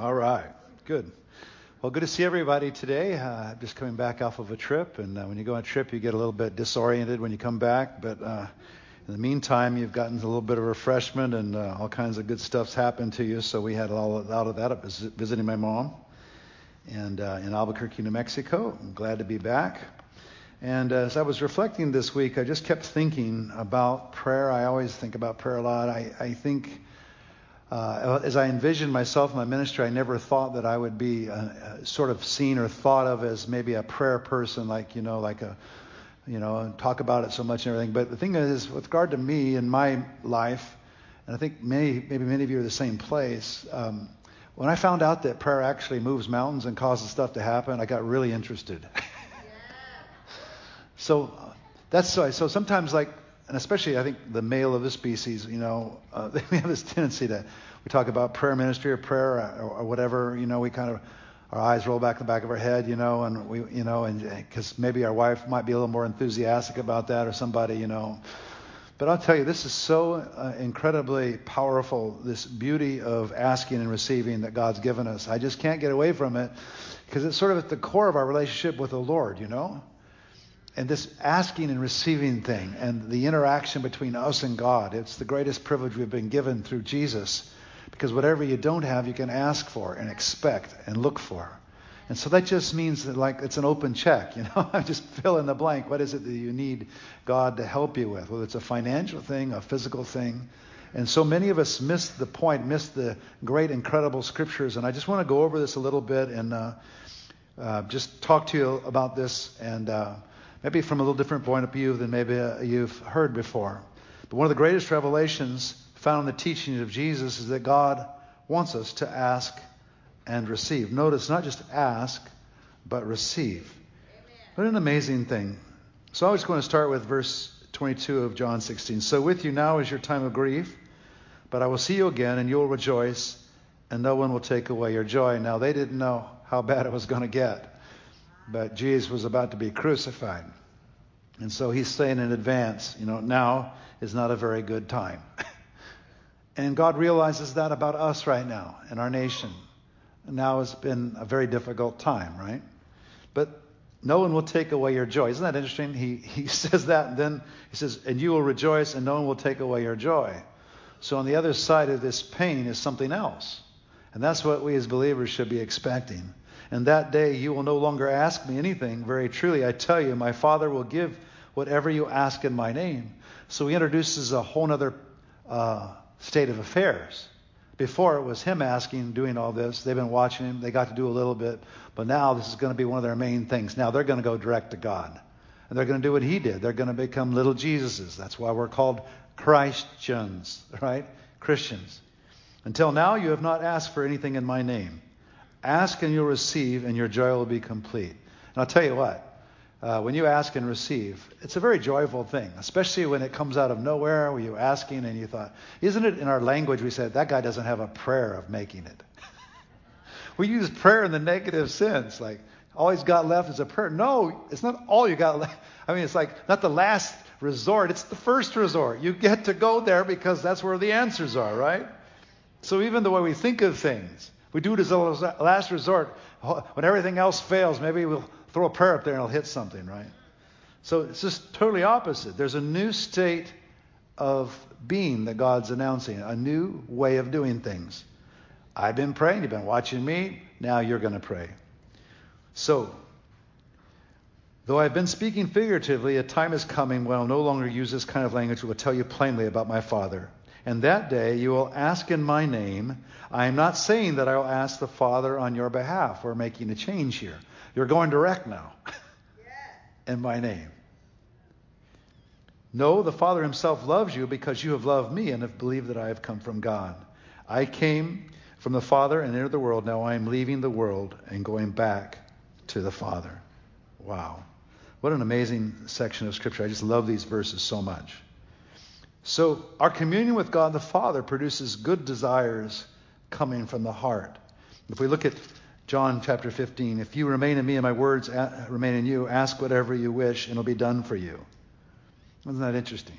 All right, good. Well, good to see everybody today. Uh, just coming back off of a trip, and uh, when you go on a trip, you get a little bit disoriented when you come back. But uh, in the meantime, you've gotten a little bit of refreshment, and uh, all kinds of good stuff's happened to you. So we had all out of that. I was visiting my mom, and uh, in Albuquerque, New Mexico. I'm glad to be back. And as I was reflecting this week, I just kept thinking about prayer. I always think about prayer a lot. I, I think uh, as I envisioned myself in my ministry, I never thought that I would be uh, uh, sort of seen or thought of as maybe a prayer person, like you know, like a, you know, talk about it so much and everything. But the thing is, with regard to me and my life, and I think many, maybe many of you are the same place. Um, when I found out that prayer actually moves mountains and causes stuff to happen, I got really interested. Yeah. so that's so. So sometimes, like and especially I think the male of the species, you know, uh, we have this tendency to we talk about prayer ministry or prayer or, or whatever, you know, we kind of our eyes roll back in the back of our head, you know, and we, you know, and because maybe our wife might be a little more enthusiastic about that or somebody, you know. But I'll tell you, this is so uh, incredibly powerful, this beauty of asking and receiving that God's given us. I just can't get away from it because it's sort of at the core of our relationship with the Lord, you know and this asking and receiving thing and the interaction between us and God, it's the greatest privilege we've been given through Jesus. Because whatever you don't have, you can ask for and expect and look for. And so that just means that like it's an open check, you know. I just fill in the blank. What is it that you need God to help you with? Whether it's a financial thing, a physical thing. And so many of us miss the point, miss the great, incredible scriptures. And I just want to go over this a little bit and uh, uh, just talk to you about this and uh, maybe from a little different point of view than maybe uh, you've heard before. But one of the greatest revelations found in the teachings of Jesus is that God wants us to ask and receive. Notice not just ask, but receive. Amen. What an amazing thing. So I was going to start with verse 22 of John 16. So with you now is your time of grief, but I will see you again, and you'll rejoice, and no one will take away your joy. Now they didn't know how bad it was going to get. But Jesus was about to be crucified. And so he's saying in advance, you know, now is not a very good time. and God realizes that about us right now in our nation. now has been a very difficult time, right? But no one will take away your joy. Isn't that interesting? He, he says that, and then he says, and you will rejoice, and no one will take away your joy. So on the other side of this pain is something else. And that's what we as believers should be expecting. And that day you will no longer ask me anything. Very truly, I tell you, my Father will give whatever you ask in my name. So he introduces a whole other uh, state of affairs. Before it was him asking, doing all this. They've been watching him. They got to do a little bit. But now this is going to be one of their main things. Now they're going to go direct to God. And they're going to do what he did. They're going to become little Jesuses. That's why we're called Christians, right? Christians. Until now, you have not asked for anything in my name. Ask and you'll receive, and your joy will be complete. And I'll tell you what, uh, when you ask and receive, it's a very joyful thing, especially when it comes out of nowhere, where you're asking and you thought, isn't it in our language we said, that guy doesn't have a prayer of making it? we use prayer in the negative sense, like, all he's got left is a prayer. No, it's not all you got left. I mean, it's like not the last resort, it's the first resort. You get to go there because that's where the answers are, right? So even the way we think of things, we do it as a last resort. When everything else fails, maybe we'll throw a prayer up there and it'll hit something, right? So it's just totally opposite. There's a new state of being that God's announcing, a new way of doing things. I've been praying, you've been watching me, now you're going to pray. So, though I've been speaking figuratively, a time is coming when I'll no longer use this kind of language, will tell you plainly about my Father. And that day you will ask in my name. I am not saying that I will ask the Father on your behalf. We're making a change here. You're going direct now in my name. No, the Father himself loves you because you have loved me and have believed that I have come from God. I came from the Father and entered the world. Now I am leaving the world and going back to the Father. Wow. What an amazing section of Scripture. I just love these verses so much. So, our communion with God the Father produces good desires coming from the heart. If we look at John chapter 15, if you remain in me and my words remain in you, ask whatever you wish and it'll be done for you. Isn't that interesting?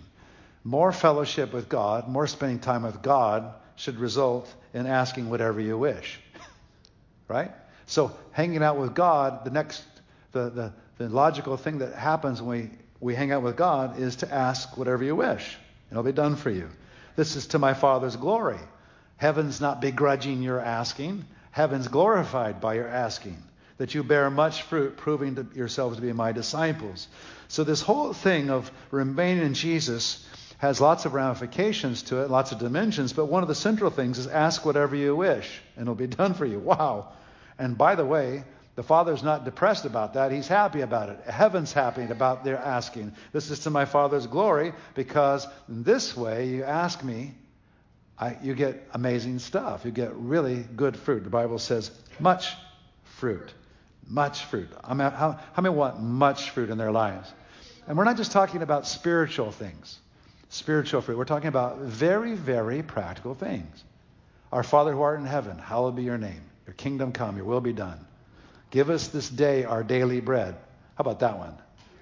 More fellowship with God, more spending time with God should result in asking whatever you wish. right? So hanging out with God, the next, the, the, the logical thing that happens when we, we hang out with God is to ask whatever you wish. It'll be done for you. This is to my Father's glory. Heaven's not begrudging your asking. Heaven's glorified by your asking. That you bear much fruit, proving to yourselves to be my disciples. So this whole thing of remaining in Jesus has lots of ramifications to it, lots of dimensions, but one of the central things is ask whatever you wish, and it'll be done for you. Wow. And by the way, the Father's not depressed about that. He's happy about it. Heaven's happy about their asking. This is to my Father's glory because this way you ask me, I, you get amazing stuff. You get really good fruit. The Bible says much fruit. Much fruit. I mean, how, how many want much fruit in their lives? And we're not just talking about spiritual things spiritual fruit. We're talking about very, very practical things. Our Father who art in heaven, hallowed be your name. Your kingdom come, your will be done. Give us this day our daily bread. How about that one?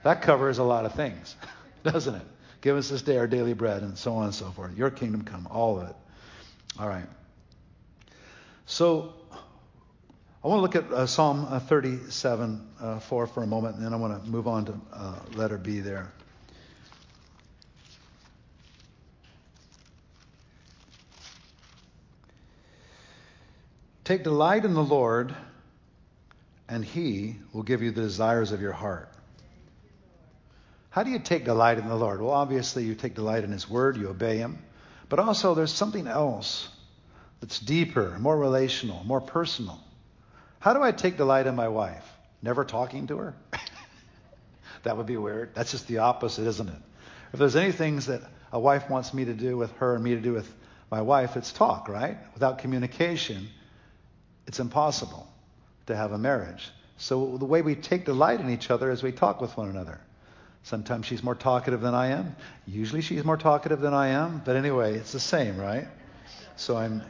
That covers a lot of things, doesn't it? Give us this day our daily bread, and so on and so forth. Your kingdom come, all of it. All right. So I want to look at uh, Psalm uh, 37, uh, 4 for a moment, and then I want to move on to uh, letter B there. Take delight in the Lord, and He will give you the desires of your heart. How do you take delight in the Lord? Well, obviously, you take delight in His Word, you obey Him. But also, there's something else that's deeper, more relational, more personal. How do I take delight in my wife? Never talking to her? that would be weird. That's just the opposite, isn't it? If there's any things that a wife wants me to do with her and me to do with my wife, it's talk, right? Without communication, it's impossible to have a marriage. So the way we take delight in each other is we talk with one another. Sometimes she's more talkative than I am. Usually she's more talkative than I am. But anyway, it's the same, right? So I'm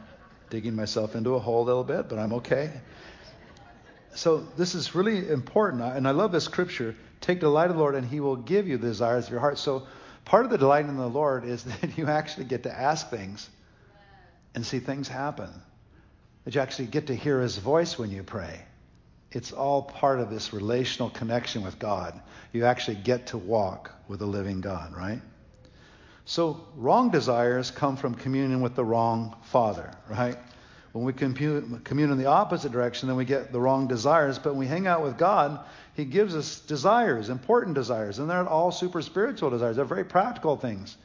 digging myself into a hole a little bit, but I'm okay. So this is really important. And I love this scripture. Take delight in the Lord, and he will give you the desires of your heart. So part of the delight in the Lord is that you actually get to ask things and see things happen that you actually get to hear his voice when you pray. It's all part of this relational connection with God. You actually get to walk with a living God, right? So, wrong desires come from communion with the wrong Father, right? When we commune, in the opposite direction, then we get the wrong desires. But when we hang out with God, He gives us desires, important desires. And they're not all super spiritual desires, they're very practical things.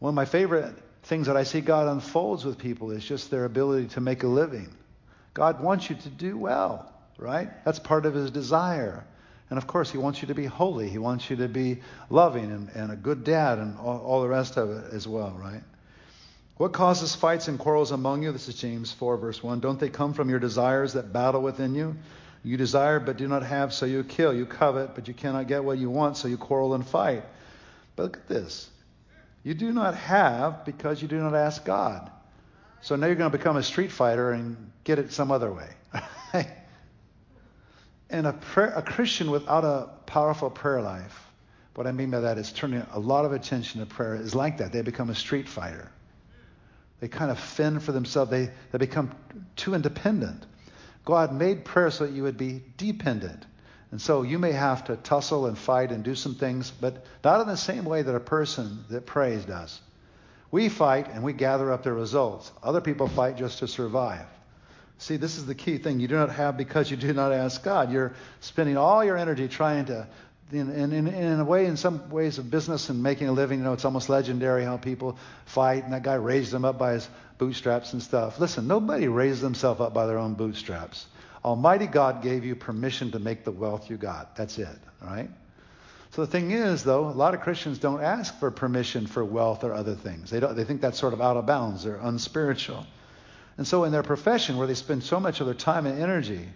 One of my favorite things that I see God unfolds with people is just their ability to make a living. God wants you to do well, right? That's part of his desire. And of course, he wants you to be holy. He wants you to be loving and, and a good dad and all, all the rest of it as well, right? What causes fights and quarrels among you? This is James 4, verse 1. Don't they come from your desires that battle within you? You desire but do not have, so you kill. You covet, but you cannot get what you want, so you quarrel and fight. But look at this. You do not have because you do not ask God. So now you're going to become a street fighter and get it some other way. and a, prayer, a Christian without a powerful prayer life, what I mean by that is turning a lot of attention to prayer is like that. They become a street fighter. They kind of fend for themselves. They, they become too independent. God made prayer so that you would be dependent. And so you may have to tussle and fight and do some things, but not in the same way that a person that prays does. We fight and we gather up the results. Other people fight just to survive. See, this is the key thing. You do not have because you do not ask God. You're spending all your energy trying to, in, in, in a way, in some ways of business and making a living, you know, it's almost legendary how people fight, and that guy raised them up by his bootstraps and stuff. Listen, nobody raised themselves up by their own bootstraps. Almighty God gave you permission to make the wealth you got. That's it, all right? So the thing is, though, a lot of Christians don't ask for permission for wealth or other things. They, don't, they think that's sort of out of bounds. They're unspiritual. And so in their profession, where they spend so much of their time and energy,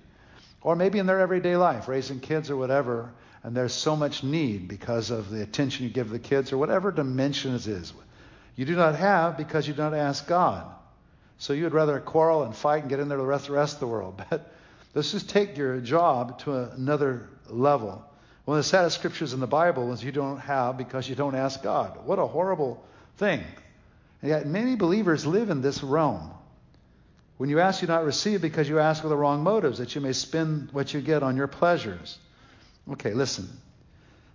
or maybe in their everyday life, raising kids or whatever, and there's so much need because of the attention you give the kids or whatever dimension it is, you do not have because you don't ask God. So you would rather quarrel and fight and get in there the rest, the rest of the world. But Let's just take your job to another level. One of the saddest scriptures in the Bible is you don't have because you don't ask God. What a horrible thing. And yet many believers live in this realm When you ask, you not receive because you ask with the wrong motives, that you may spend what you get on your pleasures. Okay, listen.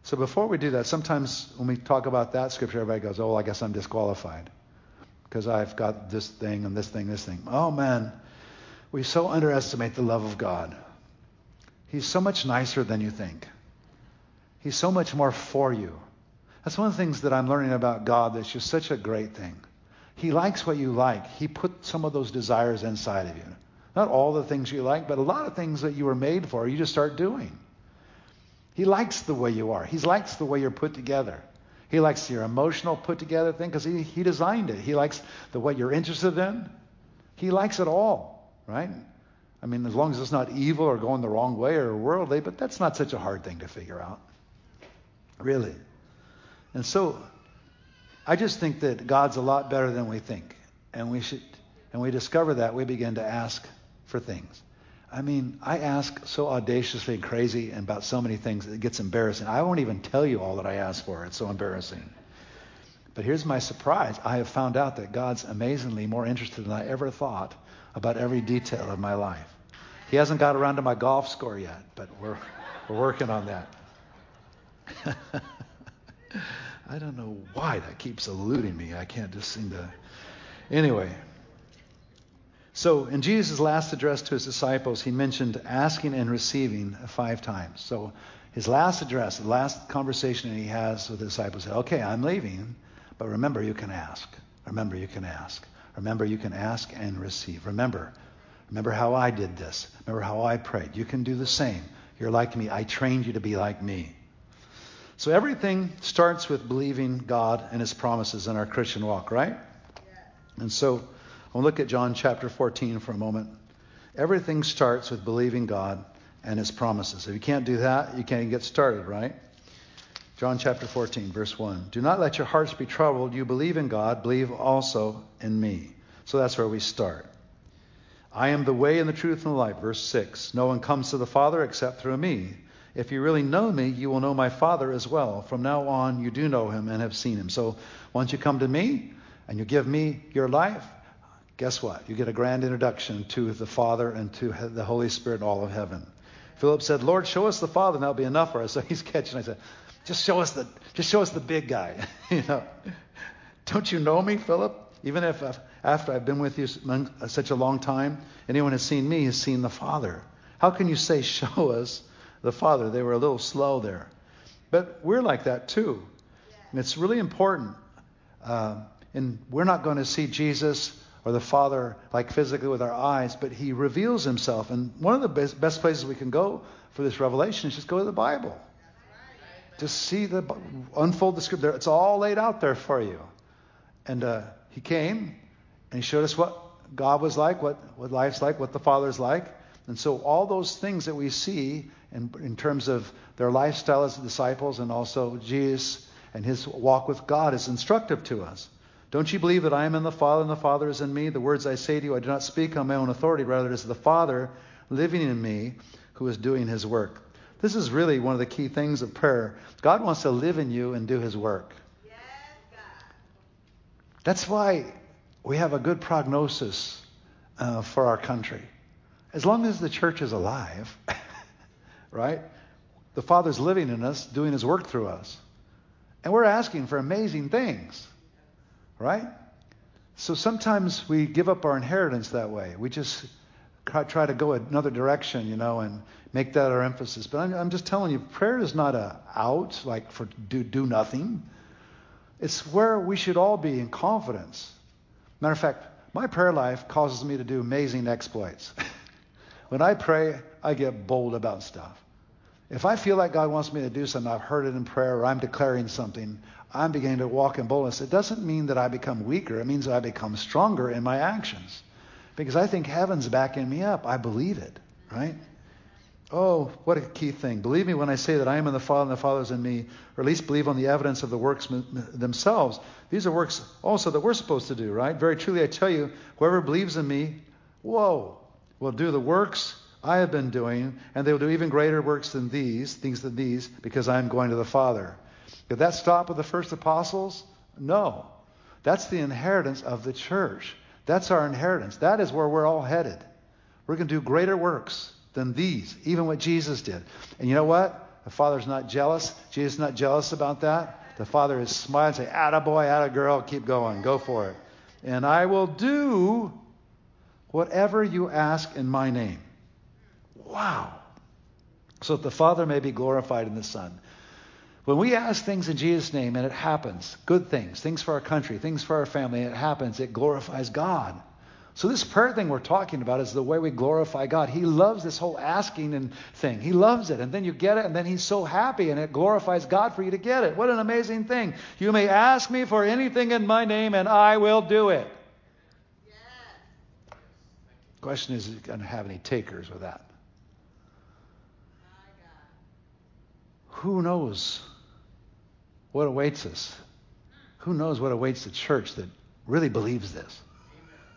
So before we do that, sometimes when we talk about that scripture, everybody goes, oh, I guess I'm disqualified because I've got this thing and this thing, this thing. Oh, man, we so underestimate the love of God. He's so much nicer than you think. He's so much more for you. That's one of the things that I'm learning about God that's just such a great thing. He likes what you like. He put some of those desires inside of you. Not all the things you like, but a lot of things that you were made for, you just start doing. He likes the way you are. He likes the way you're put together. He likes your emotional put together thing because he, he designed it. He likes the what you're interested in. He likes it all, right? I mean, as long as it's not evil or going the wrong way or worldly, but that's not such a hard thing to figure out. Really. And so I just think that God's a lot better than we think. And we should, and we discover that, we begin to ask for things. I mean, I ask so audaciously and crazy about so many things that it gets embarrassing. I won't even tell you all that I ask for. It's so embarrassing. But here's my surprise. I have found out that God's amazingly more interested than I ever thought about every detail of my life. He hasn't got around to my golf score yet, but we're, we're working on that. I don't know why that keeps eluding me. I can't just seem to. Anyway. So in Jesus' last address to his disciples, he mentioned asking and receiving five times. So his last address, the last conversation he has with the disciples, said, Okay, I'm leaving, but remember you can ask. Remember you can ask. Remember you can ask and receive. Remember, remember how I did this. Remember how I prayed. You can do the same. You're like me. I trained you to be like me. So everything starts with believing God and his promises in our Christian walk, right? And so I'll look at John chapter 14 for a moment. Everything starts with believing God and his promises. If you can't do that, you can't even get started, right? John chapter 14, verse 1. Do not let your hearts be troubled. You believe in God, believe also in me. So that's where we start. I am the way and the truth and the life. Verse 6. No one comes to the Father except through me. If you really know me, you will know my Father as well. From now on, you do know him and have seen him. So once you come to me and you give me your life, guess what? You get a grand introduction to the Father and to the Holy Spirit all of heaven. Philip said, Lord, show us the Father, and that'll be enough for us. So he's catching. I said, just show us the, just show us the big guy. you know, don't you know me, Philip? Even if uh, after I've been with you such a long time, anyone has seen me has seen the Father. How can you say, show us the Father. They were a little slow there. But we're like that too. And it's really important. Uh, and we're not going to see Jesus or the Father like physically with our eyes, but He reveals Himself. And one of the best, best places we can go for this revelation is just go to the Bible. Just see the unfold the scripture. It's all laid out there for you. And uh, He came and He showed us what God was like, what, what life's like, what the Father's like. And so all those things that we see in, in terms of their lifestyle as disciples and also Jesus and his walk with God is instructive to us. Don't you believe that I am in the Father and the Father is in me? The words I say to you, I do not speak on my own authority. Rather, it is the Father living in me who is doing his work. This is really one of the key things of prayer. God wants to live in you and do his work. Yes, That's why we have a good prognosis uh, for our country. As long as the church is alive, right? The Father's living in us, doing His work through us. And we're asking for amazing things, right? So sometimes we give up our inheritance that way. We just try to go another direction, you know, and make that our emphasis. But I'm, I'm just telling you, prayer is not a out, like for do, do nothing. It's where we should all be in confidence. Matter of fact, my prayer life causes me to do amazing exploits. when I pray, I get bold about stuff. If I feel like God wants me to do something, I've heard it in prayer, or I'm declaring something, I'm beginning to walk in boldness. It doesn't mean that I become weaker. It means that I become stronger in my actions. Because I think heaven's backing me up. I believe it, right? Oh, what a key thing. Believe me when I say that I am in the Father and the Father is in me, or at least believe on the evidence of the works themselves. These are works also that we're supposed to do, right? Very truly, I tell you, whoever believes in me, whoa, will do the works I have been doing, and they will do even greater works than these, things than these, because I am going to the Father. Did that stop with the first apostles? No. That's the inheritance of the church. That's our inheritance. That is where we're all headed. We're going to do greater works than these, even what Jesus did. And you know what? The Father's not jealous. Jesus is not jealous about that. The Father is smiling, and say, "Atta boy, atta girl, keep going, go for it." And I will do whatever you ask in my name. Wow. So that the Father may be glorified in the Son. When we ask things in Jesus' name and it happens, good things, things for our country, things for our family, and it happens, it glorifies God. So this prayer thing we're talking about is the way we glorify God. He loves this whole asking and thing. He loves it. And then you get it, and then he's so happy, and it glorifies God for you to get it. What an amazing thing. You may ask me for anything in my name, and I will do it. Question is, is it going to have any takers with that? Who knows what awaits us? Who knows what awaits the church that really believes this?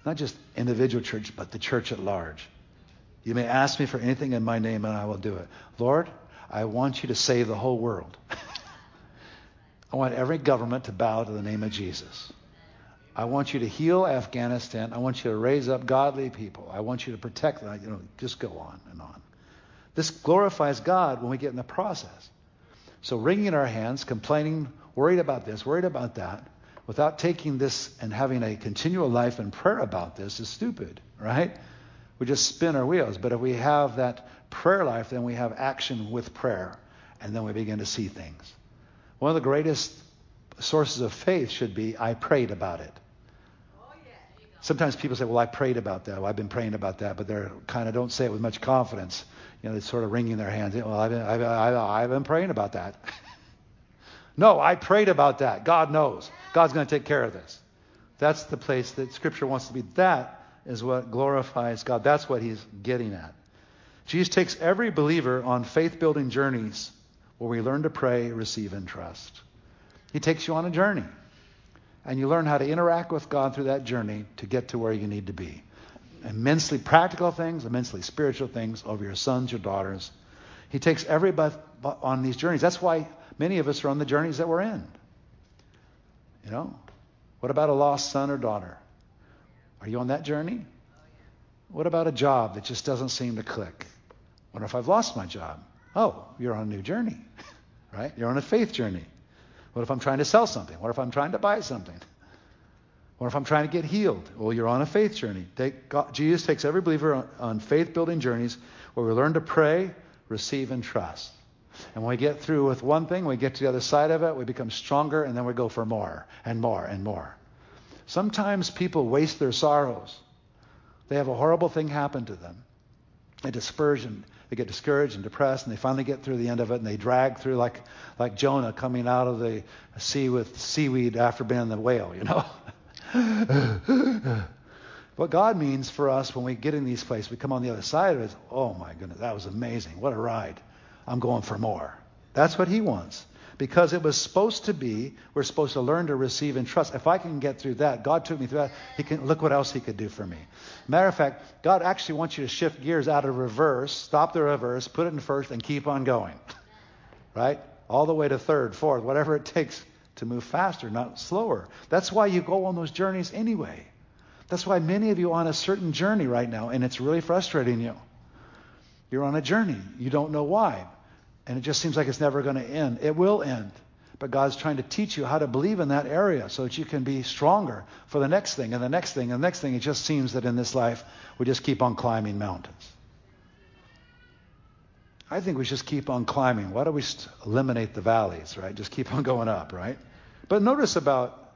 Not just individual church, but the church at large. You may ask me for anything in my name and I will do it. Lord, I want you to save the whole world. I want every government to bow to the name of Jesus. I want you to heal Afghanistan. I want you to raise up godly people. I want you to protect them. You know, just go on and on. This glorifies God when we get in the process. So wringing our hands, complaining, worried about this, worried about that, without taking this and having a continual life in prayer about this is stupid, right? We just spin our wheels. But if we have that prayer life, then we have action with prayer, and then we begin to see things. One of the greatest sources of faith should be I prayed about it. Sometimes people say, Well, I prayed about that. Well, I've been praying about that, but they're kind of don't say it with much confidence. You know, they're sort of wringing their hands. Well, I've been, I've, I've, been praying about that. no, I prayed about that. God knows. God's going to take care of this. That's the place that Scripture wants to be. That is what glorifies God. That's what he's getting at. Jesus takes every believer on faith building journeys where we learn to pray, receive, and trust. He takes you on a journey. And you learn how to interact with God through that journey to get to where you need to be. Immensely practical things, immensely spiritual things over your sons, your daughters. He takes everybody on these journeys. That's why many of us are on the journeys that we're in. You know? What about a lost son or daughter? Are you on that journey? What about a job that just doesn't seem to click? Wonder if I've lost my job? Oh, you're on a new journey, right? You're on a faith journey. What if I'm trying to sell something? What if I'm trying to buy something? What if I'm trying to get healed? Well, you're on a faith journey. Take, God, Jesus takes every believer on, on faith building journeys where we learn to pray, receive, and trust. And when we get through with one thing, we get to the other side of it, we become stronger, and then we go for more and more and more. Sometimes people waste their sorrows. They have a horrible thing happen to them. a disperse and they get discouraged and depressed, and they finally get through the end of it, and they drag through like like Jonah coming out of the sea with seaweed after being in the whale, you know. what God means for us when we get in these places, we come on the other side of it. Oh my goodness, that was amazing! What a ride! I'm going for more. That's what he wants. Because it was supposed to be, we're supposed to learn to receive and trust. If I can get through that, God took me through that, he can look what else he could do for me. Matter of fact, God actually wants you to shift gears out of reverse, stop the reverse, put it in first, and keep on going. Right? All the way to third, fourth, whatever it takes to move faster, not slower. That's why you go on those journeys anyway. That's why many of you are on a certain journey right now, and it's really frustrating you. You're on a journey. You don't know why. And it just seems like it's never going to end. It will end. But God's trying to teach you how to believe in that area so that you can be stronger for the next thing and the next thing and the next thing. It just seems that in this life, we just keep on climbing mountains. I think we just keep on climbing. Why don't we eliminate the valleys, right? Just keep on going up, right? But notice about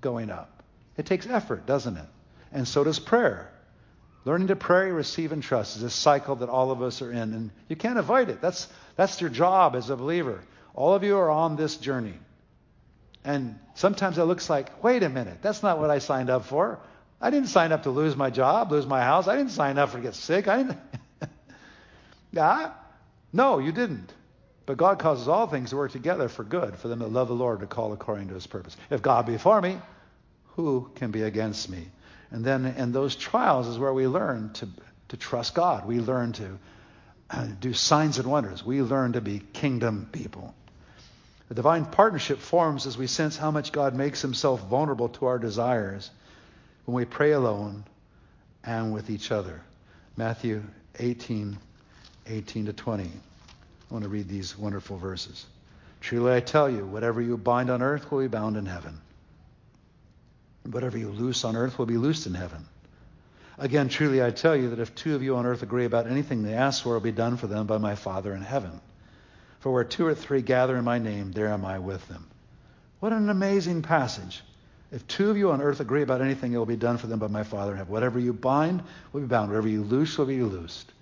going up. It takes effort, doesn't it? And so does prayer. Learning to pray, receive, and trust is a cycle that all of us are in, and you can't avoid it. That's, that's your job as a believer. All of you are on this journey. And sometimes it looks like, wait a minute, that's not what I signed up for. I didn't sign up to lose my job, lose my house. I didn't sign up for to get sick. I didn't. yeah? No, you didn't. But God causes all things to work together for good for them that love the Lord to call according to his purpose. If God be for me, who can be against me? And then in those trials is where we learn to, to trust God. We learn to do signs and wonders. We learn to be kingdom people. The divine partnership forms as we sense how much God makes himself vulnerable to our desires. when we pray alone and with each other. Matthew 18, 18 to 20. I want to read these wonderful verses. Truly I tell you, whatever you bind on earth will be bound in heaven. Whatever you loose on earth will be loosed in heaven. Again, truly I tell you that if two of you on earth agree about anything they ask for, it will be done for them by my Father in heaven. For where two or three gather in my name, there am I with them. What an amazing passage. If two of you on earth agree about anything, it will be done for them by my Father in heaven. Whatever you bind will be bound. Whatever you loose will be loosed.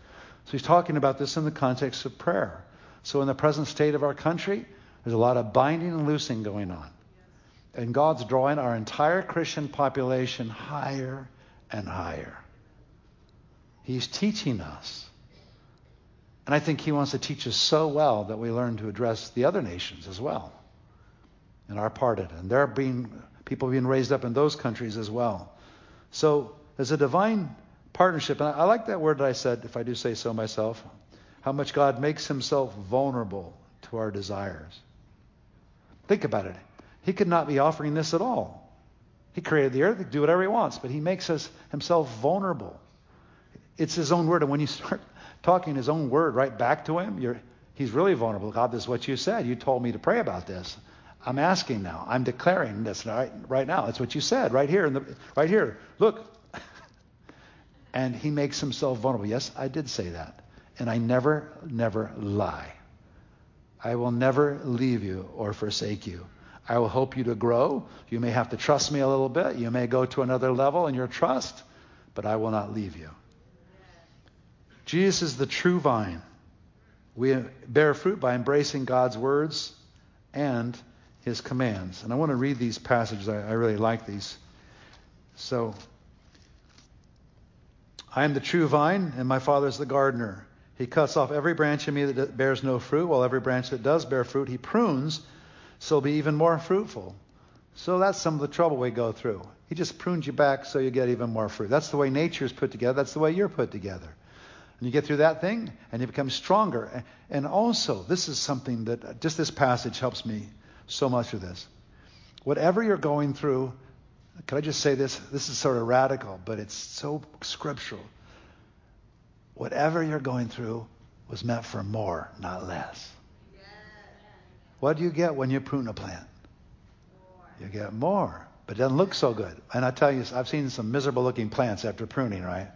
So he's talking about this in the context of prayer. So in the present state of our country, there's a lot of binding and loosing going on. And God's drawing our entire Christian population higher and higher. He's teaching us. And I think he wants to teach us so well that we learn to address the other nations as well and our part in it. And there are being people being raised up in those countries as well. So there's a divine partnership. And I, I like that word that I said, if I do say so myself, how much God makes himself vulnerable to our desires. Think about it. He could not be offering this at all. He created the earth, he can do whatever he wants, but he makes us himself vulnerable. It's his own word. And when you start talking his own word right back to him, he's really vulnerable. God, this is what you said. You told me to pray about this. I'm asking now. I'm declaring this right, right now. That's what you said right here. The, right here. Look. and he makes himself vulnerable. Yes, I did say that. And I never, never lie. I will never leave you or forsake you. I will help you to grow. You may have to trust me a little bit. You may go to another level in your trust, but I will not leave you. Jesus is the true vine. We bear fruit by embracing God's words and his commands. And I want to read these passages. I, I really like these. So, I am the true vine, and my Father is the gardener. He cuts off every branch in me that bears no fruit, while every branch that does bear fruit, he prunes so be even more fruitful. So that's some of the trouble we go through. He just prunes you back so you get even more fruit. That's the way nature is put together. That's the way you're put together. And you get through that thing and you become stronger. And also, this is something that just this passage helps me so much with this. Whatever you're going through, can I just say this? This is sort of radical, but it's so scriptural. Whatever you're going through was meant for more, not less. What do you get when you prune a plant? You get more, but it doesn't look so good. And I tell you, I've seen some miserable looking plants after pruning, right?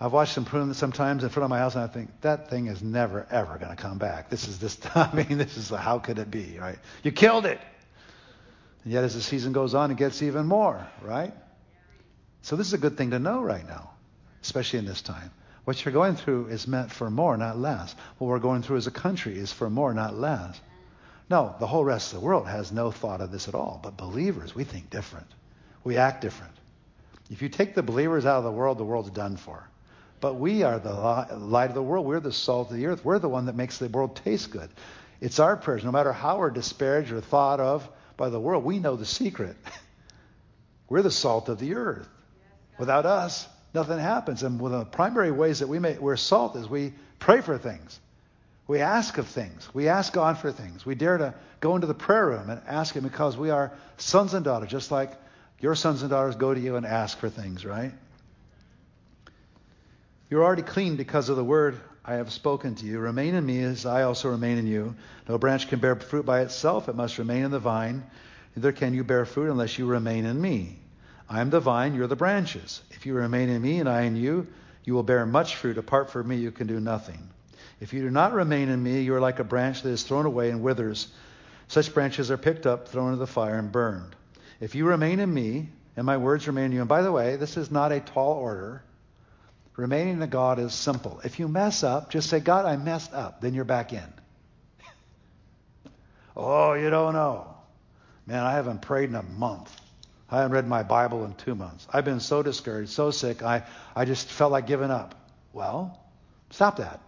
I've watched them prune sometimes in front of my house, and I think that thing is never ever going to come back. This is this. I mean, this is how could it be, right? You killed it. And yet, as the season goes on, it gets even more, right? So this is a good thing to know right now, especially in this time. What you're going through is meant for more, not less. What we're going through as a country is for more, not less. No, the whole rest of the world has no thought of this at all. But believers, we think different. We act different. If you take the believers out of the world, the world's done for. But we are the light of the world. We're the salt of the earth. We're the one that makes the world taste good. It's our prayers. No matter how we're disparaged or thought of by the world, we know the secret. we're the salt of the earth. Without us, nothing happens. And one of the primary ways that we may, we're salt is we pray for things. We ask of things. We ask God for things. We dare to go into the prayer room and ask Him because we are sons and daughters, just like your sons and daughters go to you and ask for things, right? You're already clean because of the word I have spoken to you. Remain in me as I also remain in you. No branch can bear fruit by itself, it must remain in the vine. Neither can you bear fruit unless you remain in me. I am the vine, you're the branches. If you remain in me and I in you, you will bear much fruit. Apart from me, you can do nothing. If you do not remain in me, you are like a branch that is thrown away and withers. Such branches are picked up, thrown into the fire, and burned. If you remain in me, and my words remain in you, and by the way, this is not a tall order. Remaining in God is simple. If you mess up, just say, God, I messed up. Then you're back in. oh, you don't know. Man, I haven't prayed in a month. I haven't read my Bible in two months. I've been so discouraged, so sick, I, I just felt like giving up. Well, stop that.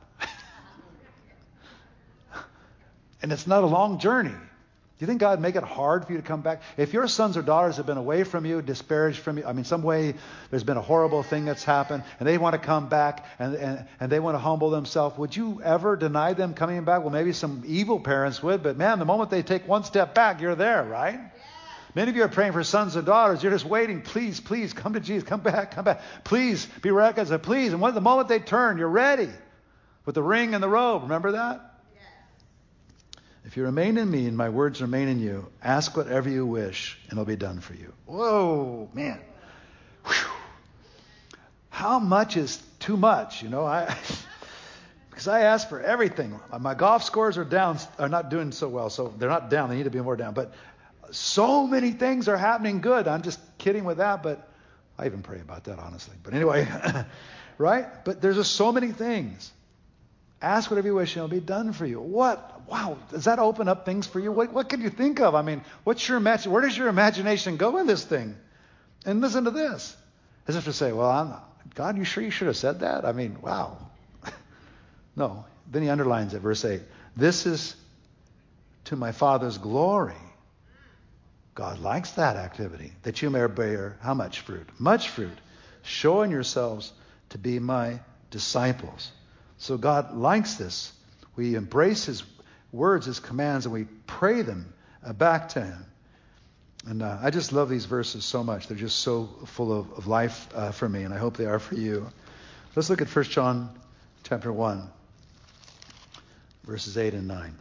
And it's not a long journey. Do you think God would make it hard for you to come back? If your sons or daughters have been away from you, disparaged from you, I mean, some way there's been a horrible thing that's happened, and they want to come back and, and, and they want to humble themselves, would you ever deny them coming back? Well, maybe some evil parents would, but man, the moment they take one step back, you're there, right? Many of you are praying for sons and daughters. You're just waiting. Please, please, come to Jesus. Come back, come back. Please be reconciled. Please. And when, the moment they turn, you're ready with the ring and the robe. Remember that? If you remain in me and my words remain in you, ask whatever you wish and it'll be done for you. Whoa, man. Whew. How much is too much? You know, I. because I ask for everything. My golf scores are down, are not doing so well, so they're not down. They need to be more down. But so many things are happening good. I'm just kidding with that, but I even pray about that, honestly. But anyway, right? But there's just so many things. Ask whatever you wish, and it'll be done for you. What? Wow, does that open up things for you? What, what can you think of? I mean, what's your imagine? Where does your imagination go in this thing? And listen to this, as if to say, "Well, I'm, God, you sure you should have said that?" I mean, wow. no. Then he underlines it, verse eight. This is to my Father's glory God likes that activity, that you may bear how much fruit? Much fruit, showing yourselves to be my disciples. So God likes this. We embrace His words, His commands, and we pray them back to Him. And uh, I just love these verses so much. They're just so full of, of life uh, for me, and I hope they are for you. Let's look at 1 John chapter 1, verses 8 and 9.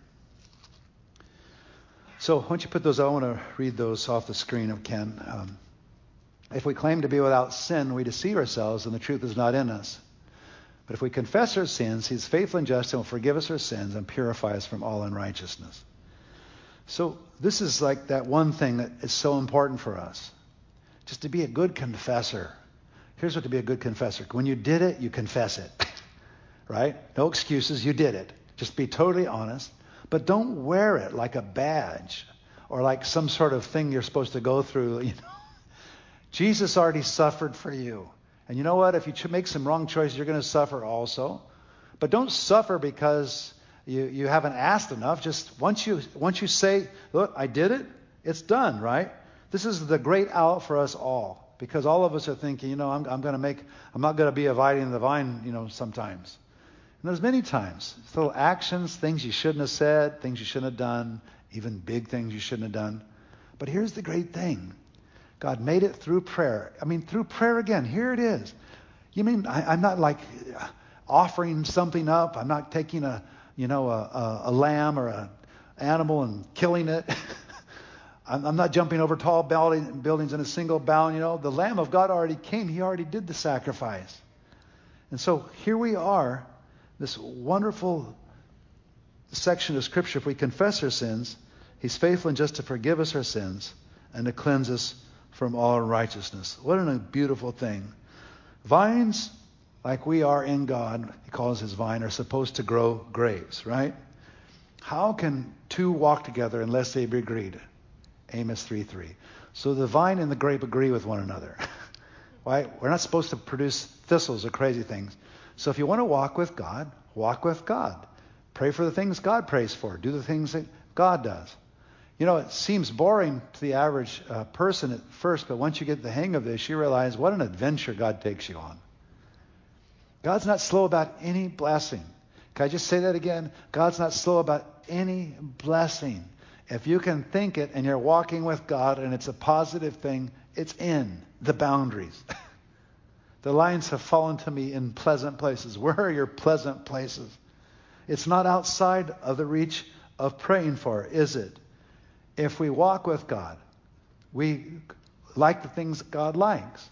So why don't you put those? I want to read those off the screen of Ken. Um, if we claim to be without sin, we deceive ourselves, and the truth is not in us. But if we confess our sins, He's faithful and just and will forgive us our sins and purify us from all unrighteousness. So this is like that one thing that is so important for us, just to be a good confessor. Here's what to be a good confessor. When you did it, you confess it, right? No excuses. You did it. Just be totally honest. But don't wear it like a badge or like some sort of thing you're supposed to go through. You know? Jesus already suffered for you. And you know what? If you make some wrong choices, you're going to suffer also. But don't suffer because you, you haven't asked enough. Just once you once you say, look, I did it, it's done, right? This is the great out for us all. Because all of us are thinking, you know, I'm, I'm going to make, I'm not going to be abiding the vine, you know, sometimes. And there's many times, little actions, things you shouldn't have said, things you shouldn't have done, even big things you shouldn't have done. But here's the great thing. God made it through prayer. I mean, through prayer again. Here it is. You mean I, am not like uh, offering something up? I'm not taking a, you know, a, a, a lamb or an animal and killing it. I'm, I'm not jumping over tall buildings in a single bound. You know, the Lamb of God already came. He already did the sacrifice. And so here we are this wonderful section of Scripture. If we confess our sins, He's faithful and just to forgive us our sins and to cleanse us from all righteousness. What a beautiful thing. Vines, like we are in God, He calls His vine, are supposed to grow grapes, right? How can two walk together unless they be agreed? Amos 3:3. So the vine and the grape agree with one another. right? We're not supposed to produce thistles or crazy things. So if you want to walk with God, walk with God. Pray for the things God prays for. Do the things that God does. You know, it seems boring to the average uh, person at first, but once you get the hang of this, you realize what an adventure God takes you on. God's not slow about any blessing. Can I just say that again? God's not slow about any blessing. If you can think it and you're walking with God and it's a positive thing, it's in the boundaries. The lines have fallen to me in pleasant places. Where are your pleasant places? It's not outside of the reach of praying for, is it? If we walk with God, we like the things God likes,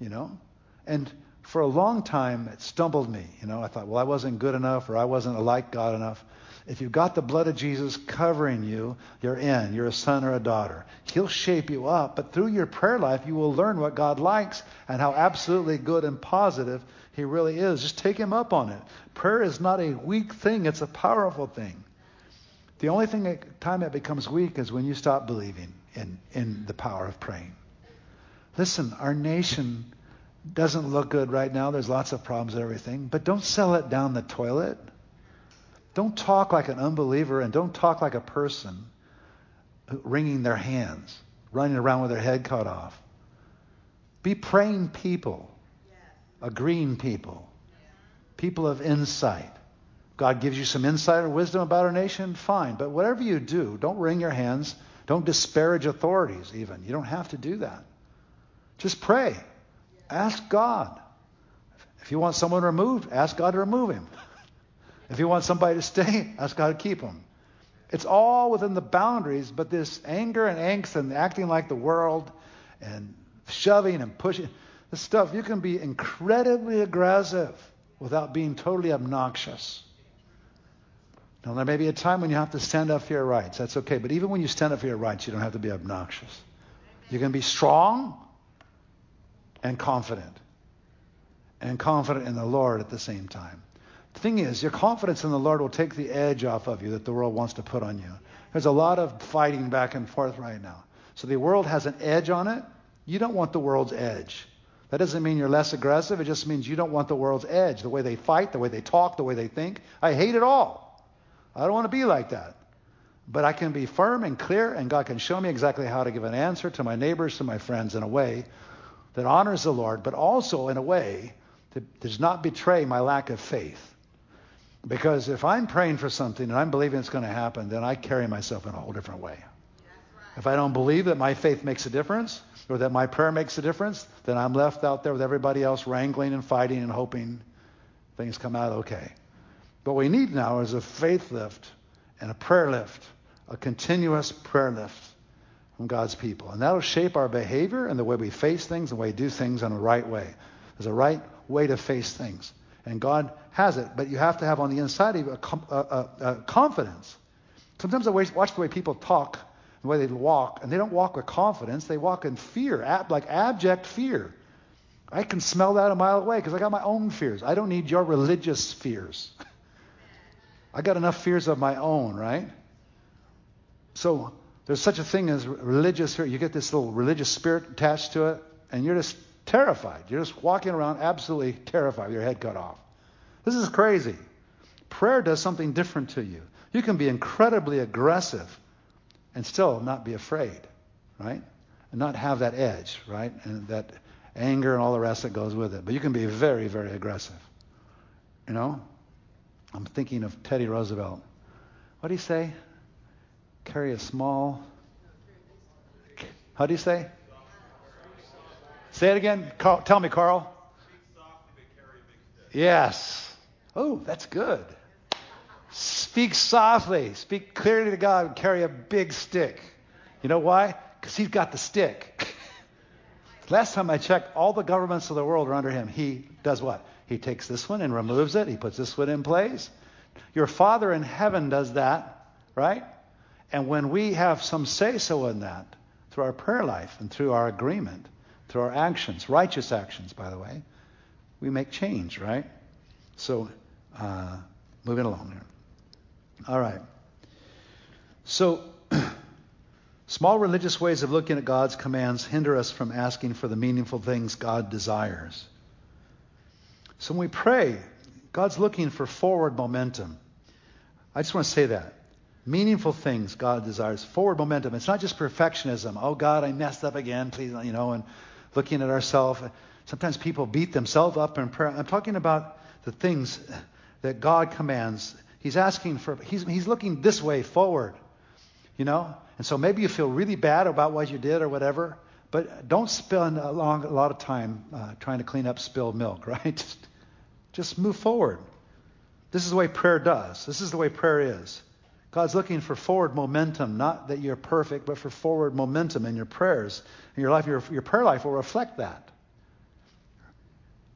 you know? And for a long time, it stumbled me. You know, I thought, well, I wasn't good enough or I wasn't like God enough. If you've got the blood of Jesus covering you, you're in. You're a son or a daughter. He'll shape you up, but through your prayer life, you will learn what God likes and how absolutely good and positive He really is. Just take Him up on it. Prayer is not a weak thing, it's a powerful thing. The only thing that, time it becomes weak is when you stop believing in, in the power of praying. Listen, our nation doesn't look good right now. There's lots of problems and everything, but don't sell it down the toilet. Don't talk like an unbeliever and don't talk like a person wringing their hands, running around with their head cut off. Be praying people, agreeing people, people of insight. God gives you some insight or wisdom about our nation, fine. But whatever you do, don't wring your hands Don't disparage authorities, even. You don't have to do that. Just pray. Ask God. If you want someone removed, ask God to remove him. If you want somebody to stay, ask God to keep him. It's all within the boundaries, but this anger and angst and acting like the world and shoving and pushing, this stuff, you can be incredibly aggressive without being totally obnoxious. Now, there may be a time when you have to stand up for your rights. That's okay. But even when you stand up for your rights, you don't have to be obnoxious. You can be strong and confident. And confident in the Lord at the same time. The thing is, your confidence in the Lord will take the edge off of you that the world wants to put on you. There's a lot of fighting back and forth right now. So the world has an edge on it. You don't want the world's edge. That doesn't mean you're less aggressive. It just means you don't want the world's edge, the way they fight, the way they talk, the way they think. I hate it all. I don't want to be like that. But I can be firm and clear, and God can show me exactly how to give an answer to my neighbors, to my friends in a way that honors the Lord, but also in a way that does not betray my lack of faith. Because if I'm praying for something and I'm believing it's going to happen, then I carry myself in a whole different way. If I don't believe that my faith makes a difference or that my prayer makes a difference, then I'm left out there with everybody else wrangling and fighting and hoping things come out okay. What we need now is a faith lift and a prayer lift, a continuous prayer lift from God's people. And that'll shape our behavior and the way we face things, and the way we do things in a right way. There's a right way to face things. And God has it, but you have to have on the inside of you a, a, a confidence. Sometimes I watch the way people talk, the way they walk, and they don't walk with confidence. They walk in fear, ab, like abject fear. I can smell that a mile away because I got my own fears. I don't need your religious fears. I got enough fears of my own, right? So there's such a thing as religious fear. You get this little religious spirit attached to it, and you're just terrified. You're just walking around absolutely terrified your head cut off. This is crazy. Prayer does something different to you. You can be incredibly aggressive and still not be afraid, right? And not have that edge, right? And that anger and all the rest that goes with it. But you can be very, very aggressive. You know? I'm thinking of Teddy Roosevelt. What do you say? Carry a small. How do you say? Say it again. Carl, tell me, Carl. Yes. Oh, that's good. Speak softly. Speak clearly to God and carry a big stick. You know why? Because he's got the stick. Last time I checked, all the governments of the world are under him. He does what? He takes this one and removes it. He puts this one in place. Your Father in heaven does that, right? And when we have some say so in that, through our prayer life and through our agreement, through our actions, righteous actions, by the way, we make change, right? So, uh, moving along here. All right. So, small religious ways of looking at God's commands hinder us from asking for the meaningful things God desires. So when we pray, God's looking for forward momentum. I just want to say that. Meaningful things God desires. Forward momentum. It's not just perfectionism. Oh God, I messed up again, please, you know, and looking at ourselves. Sometimes people beat themselves up in prayer. I'm talking about the things that God commands. He's asking for, he's, he's looking this way forward, you know? And so maybe you feel really bad about what you did or whatever, but don't spend a, long, a lot of time uh, trying to clean up spilled milk, right? Just move forward. This is the way prayer does. This is the way prayer is. God's looking for forward momentum, not that you're perfect, but for forward momentum in your prayers. In your life, your, your prayer life will reflect that.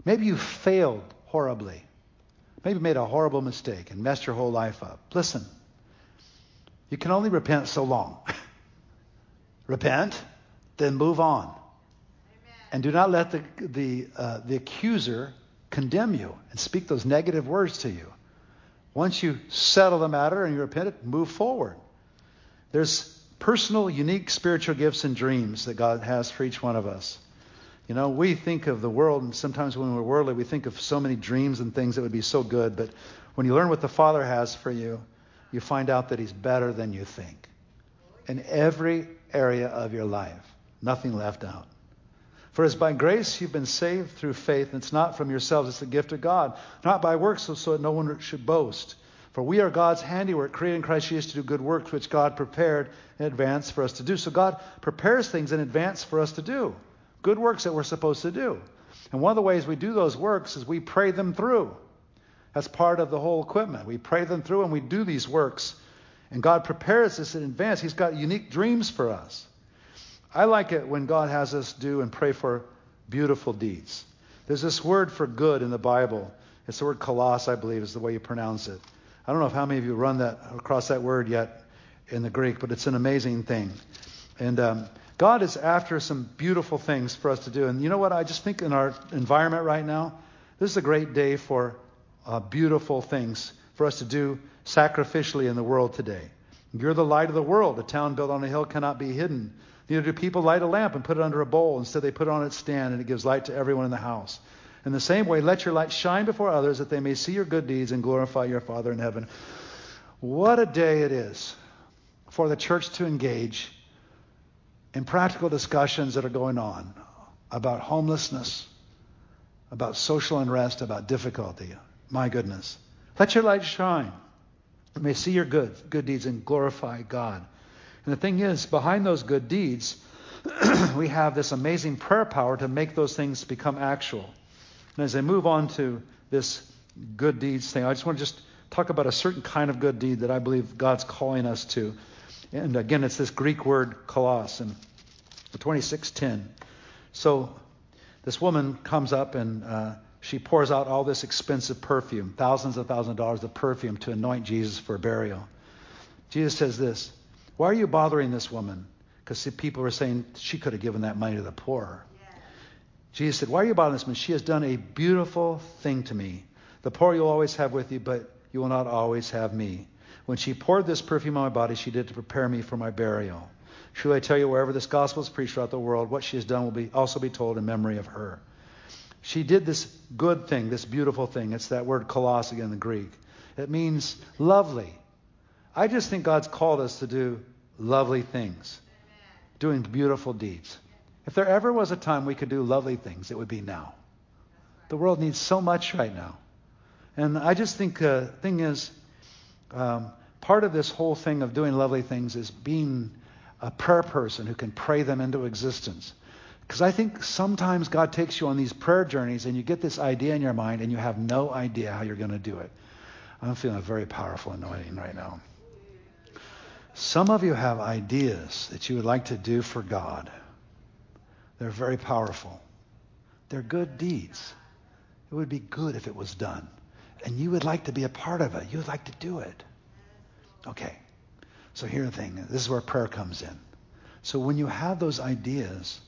Maybe you failed horribly. Maybe you made a horrible mistake and messed your whole life up. Listen, you can only repent so long. repent, then move on. Amen. And do not let the, the, uh, the accuser condemn you and speak those negative words to you. Once you settle the matter and you repent, move forward. There's personal, unique spiritual gifts and dreams that God has for each one of us. You know, we think of the world, and sometimes when we're worldly, we think of so many dreams and things that would be so good. But when you learn what the Father has for you, you find out that He's better than you think. In every area of your life, nothing left out. For as by grace you've been saved through faith, and it's not from yourselves, it's the gift of God, not by works, so, so that no one should boast. For we are God's handiwork, created in Christ Jesus to do good works, which God prepared in advance for us to do. So God prepares things in advance for us to do. Good works that we're supposed to do. And one of the ways we do those works is we pray them through. That's part of the whole equipment. We pray them through and we do these works. And God prepares us in advance. He's got unique dreams for us. I like it when God has us do and pray for beautiful deeds. There's this word for good in the Bible. It's the word kalos, I believe, is the way you pronounce it. I don't know if how many of you run that across that word yet in the Greek, but it's an amazing thing. And um, God is after some beautiful things for us to do. And you know what? I just think in our environment right now, this is a great day for uh, beautiful things for us to do sacrificially in the world today. You're the light of the world. A town built on a hill cannot be hidden. Neither do people light a lamp and put it under a bowl. Instead, they put it on its stand, and it gives light to everyone in the house. In the same way, let your light shine before others that they may see your good deeds and glorify your Father in heaven. What a day it is for the church to engage in practical discussions that are going on about homelessness, about social unrest, about difficulty. My goodness. Let your light shine. You may see your good, good deeds and glorify God. And the thing is, behind those good deeds, we have this amazing prayer power to make those things become actual. And as I move on to this good deeds thing, I just want to just talk about a certain kind of good deed that I believe God's calling us to. And again, it's this Greek word kalos in 26:10. So this woman comes up and uh, she pours out all this expensive perfume, thousands of thousands of dollars of perfume to anoint Jesus for burial. Jesus says this, Why are you bothering this woman? Because people were saying she could have given that money to the poor. Jesus said, Why are you bothering this woman? She has done a beautiful thing to me. The poor you'll always have with you, but you will not always have me. When she poured this perfume on my body, she did to prepare me for my burial. Truly I tell you, wherever this gospel is preached throughout the world, what she has done will be also be told in memory of her. She did this good thing, this beautiful thing. It's that word again in the Greek. It means lovely. I just think God's called us to do lovely things, doing beautiful deeds. If there ever was a time we could do lovely things, it would be now. The world needs so much right now. And I just think the uh, thing is, um, part of this whole thing of doing lovely things is being a prayer person who can pray them into existence. Because I think sometimes God takes you on these prayer journeys and you get this idea in your mind and you have no idea how you're going to do it. I'm feeling a very powerful anointing right now. Some of you have ideas that you would like to do for God. They're very powerful. They're good deeds. It would be good if it was done. And you would like to be a part of it. You would like to do it. Okay. So here's the thing. This is where prayer comes in. So when you have those ideas,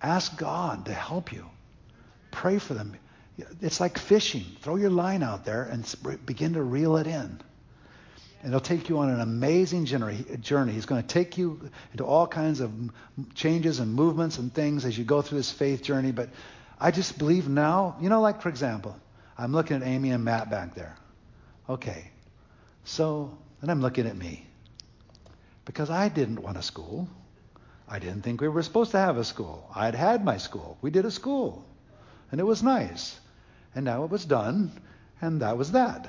Ask God to help you. Pray for them. It's like fishing. Throw your line out there and begin to reel it in. And he'll take you on an amazing journey. He's going to take you into all kinds of changes and movements and things as you go through this faith journey. But I just believe now, you know, like for example, I'm looking at Amy and Matt back there. Okay. So, then I'm looking at me. Because I didn't want a school. I didn't think we were supposed to have a school. I'd had my school. We did a school. And it was nice. And now it was done. And that was that.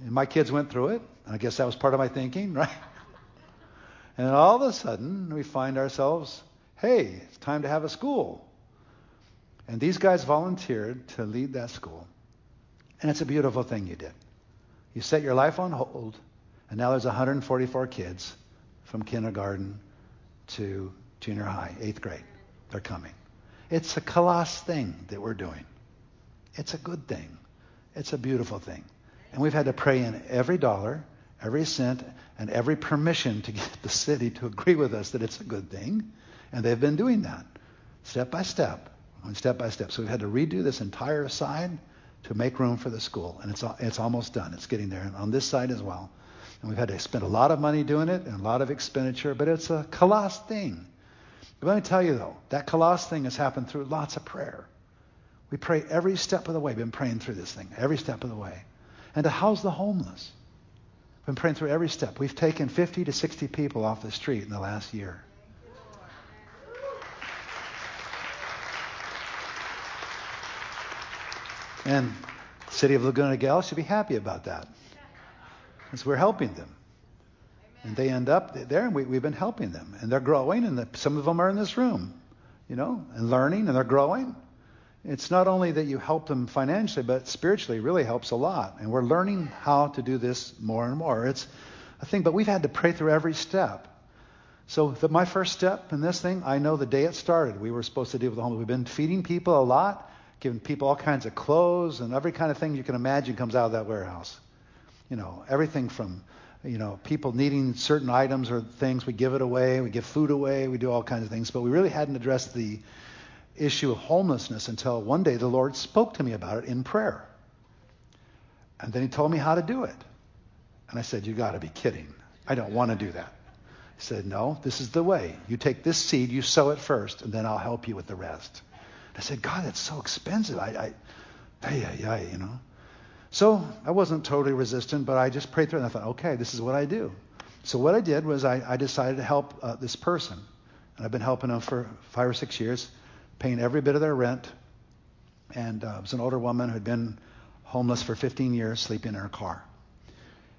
And my kids went through it. I guess that was part of my thinking, right? And then all of a sudden, we find ourselves, hey, it's time to have a school. And these guys volunteered to lead that school. And it's a beautiful thing you did. You set your life on hold, and now there's 144 kids from kindergarten to junior high, eighth grade. They're coming. It's a kalos thing that we're doing. It's a good thing. It's a beautiful thing. And we've had to pray in every dollar, every cent, and every permission to get the city to agree with us that it's a good thing. And they've been doing that step by step, step by step. So we've had to redo this entire side to make room for the school. And it's, it's almost done. It's getting there. And on this side as well. And we've had to spend a lot of money doing it and a lot of expenditure, but it's a colossal thing. But let me tell you, though, that colossal thing has happened through lots of prayer. We pray every step of the way. We've been praying through this thing, every step of the way. And to house the homeless. Been praying through every step. We've taken 50 to 60 people off the street in the last year. And the city of Laguna Niguel should be happy about that. Because we're helping them. And they end up there, and we, have been helping them. And they're growing, and the, some of them are in this room, you know, and learning, and they're growing. It's not only that you help them financially, but spiritually really helps a lot. And we're learning how to do this more and more. It's a thing, but we've had to pray through every step. So the, my first step in this thing, I know the day it started. We were supposed to deal with the homeless. We've been feeding people a lot, giving people all kinds of clothes, and every kind of thing you can imagine comes out of that warehouse. You know, everything from you know, people needing certain items or things, we give it away, we give food away, we do all kinds of things. But we really hadn't addressed the issue of homelessness until one day the Lord spoke to me about it in prayer. And then he told me how to do it. And I said, You got to be kidding. I don't want to do that. He said, No, this is the way. You take this seed, you sow it first, and then I'll help you with the rest. I said, God, that's so expensive. I, I, ay, ay, ay, you know. So I wasn't totally resistant, but I just prayed through it and I thought, okay, this is what I do. So what I did was I, I decided to help uh, this person. And I've been helping them for five or six years, paying every bit of their rent. And uh, it was an older woman who had been homeless for 15 years, sleeping in her car.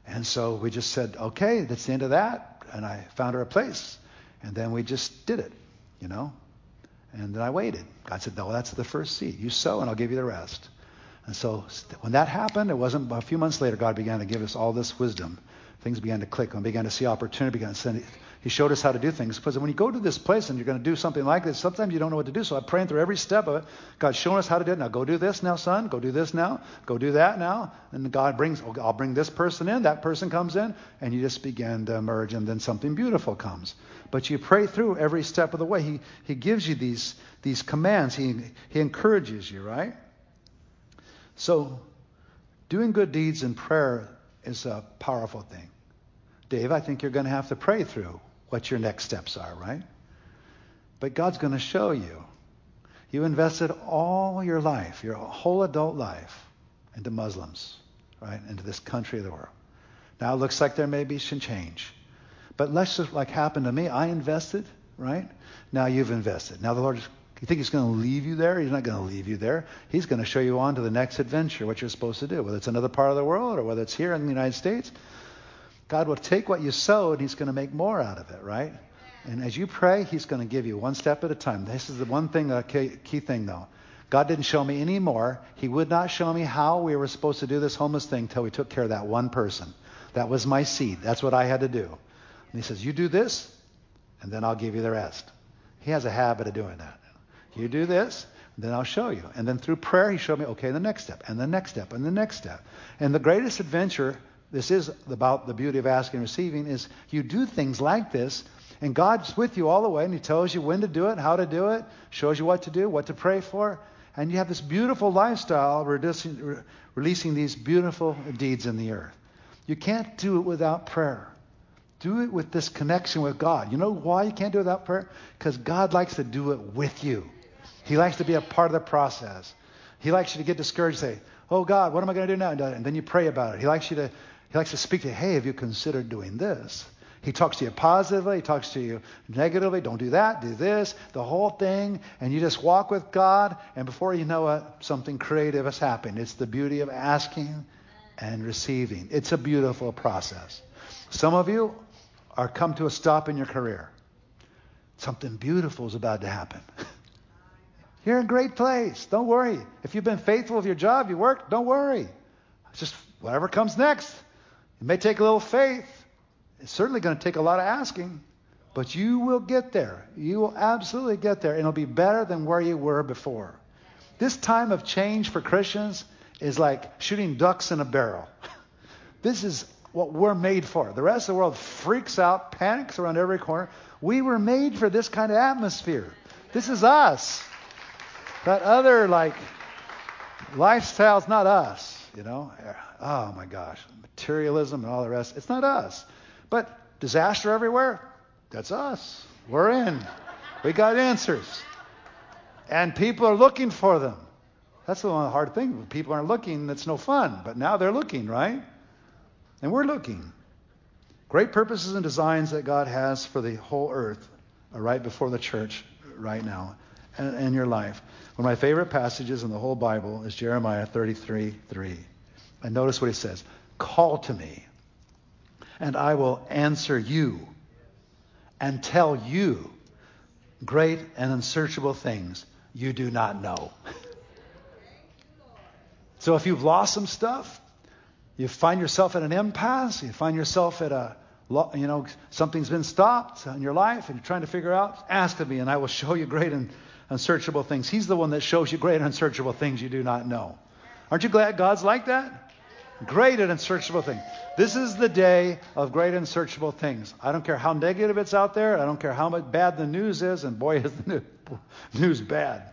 And so we just said, okay, that's the end of that. And I found her a place. And then we just did it, you know. And then I waited. God said, no, that's the first seed. You sow and I'll give you the rest. And so when that happened, it wasn't a few months later, God began to give us all this wisdom. Things began to click and began to see opportunity, began to send, he showed us how to do things. Because when you go to this place and you're going to do something like this, sometimes you don't know what to do. So I'm praying through every step of it. God's showing us how to do it. Now go do this now, son. Go do this now. Go do that now. And God brings, oh, I'll bring this person in. That person comes in. And you just begin to emerge. And then something beautiful comes. But you pray through every step of the way. He, he gives you these, these commands. He, he encourages you, right? So, doing good deeds in prayer is a powerful thing. Dave, I think you're going to have to pray through what your next steps are, right? But God's going to show you. You invested all your life, your whole adult life, into Muslims, right? Into this country of the world. Now it looks like there may be some change. But let's just like happened to me. I invested, right? Now you've invested. Now the Lord you think he's going to leave you there? He's not going to leave you there. He's going to show you on to the next adventure, what you're supposed to do, whether it's another part of the world or whether it's here in the United States. God will take what you sow and he's going to make more out of it, right? And as you pray, he's going to give you one step at a time. This is the one thing, uh, the key thing though. God didn't show me any more. He would not show me how we were supposed to do this homeless thing until we took care of that one person. That was my seed. That's what I had to do. And he says, you do this, and then I'll give you the rest. He has a habit of doing that. You do this, then I'll show you. And then through prayer, he showed me, okay, the next step, and the next step, and the next step. And the greatest adventure, this is about the beauty of asking and receiving, is you do things like this, and God's with you all the way, and he tells you when to do it, how to do it, shows you what to do, what to pray for. And you have this beautiful lifestyle releasing, releasing these beautiful deeds in the earth. You can't do it without prayer. Do it with this connection with God. You know why you can't do it without prayer? Because God likes to do it with you. He likes to be a part of the process. He likes you to get discouraged, say, "Oh God, what am I going to do now?" And then you pray about it. He likes you to he likes to speak to you, "Hey, have you considered doing this?" He talks to you positively. He talks to you negatively. Don't do that. Do this. The whole thing. And you just walk with God. And before you know it, something creative has happened. It's the beauty of asking and receiving. It's a beautiful process. Some of you are come to a stop in your career. Something beautiful is about to happen. You're in a great place. Don't worry. If you've been faithful with your job, you work, don't worry. It's just whatever comes next. It may take a little faith. It's certainly going to take a lot of asking, but you will get there. You will absolutely get there, and it'll be better than where you were before. This time of change for Christians is like shooting ducks in a barrel. this is what we're made for. The rest of the world freaks out, panics around every corner. We were made for this kind of atmosphere. This is us. That other like lifestyle's not us, you know. Oh my gosh, materialism and all the rest. It's not us. But disaster everywhere, that's us. We're in. We got answers. And people are looking for them. That's the one hard thing. When people aren't looking, it's no fun. But now they're looking, right? And we're looking. Great purposes and designs that God has for the whole earth are right before the church right now in your life. One of my favorite passages in the whole Bible is Jeremiah 33 3. And notice what he says Call to me, and I will answer you and tell you great and unsearchable things you do not know. so if you've lost some stuff, you find yourself at an impasse, you find yourself at a you know, something's been stopped in your life and you're trying to figure out, ask of me and I will show you great and unsearchable things. He's the one that shows you great unsearchable things you do not know. Aren't you glad God's like that? Great and unsearchable things. This is the day of great unsearchable things. I don't care how negative it's out there. I don't care how much bad the news is, and boy is the news bad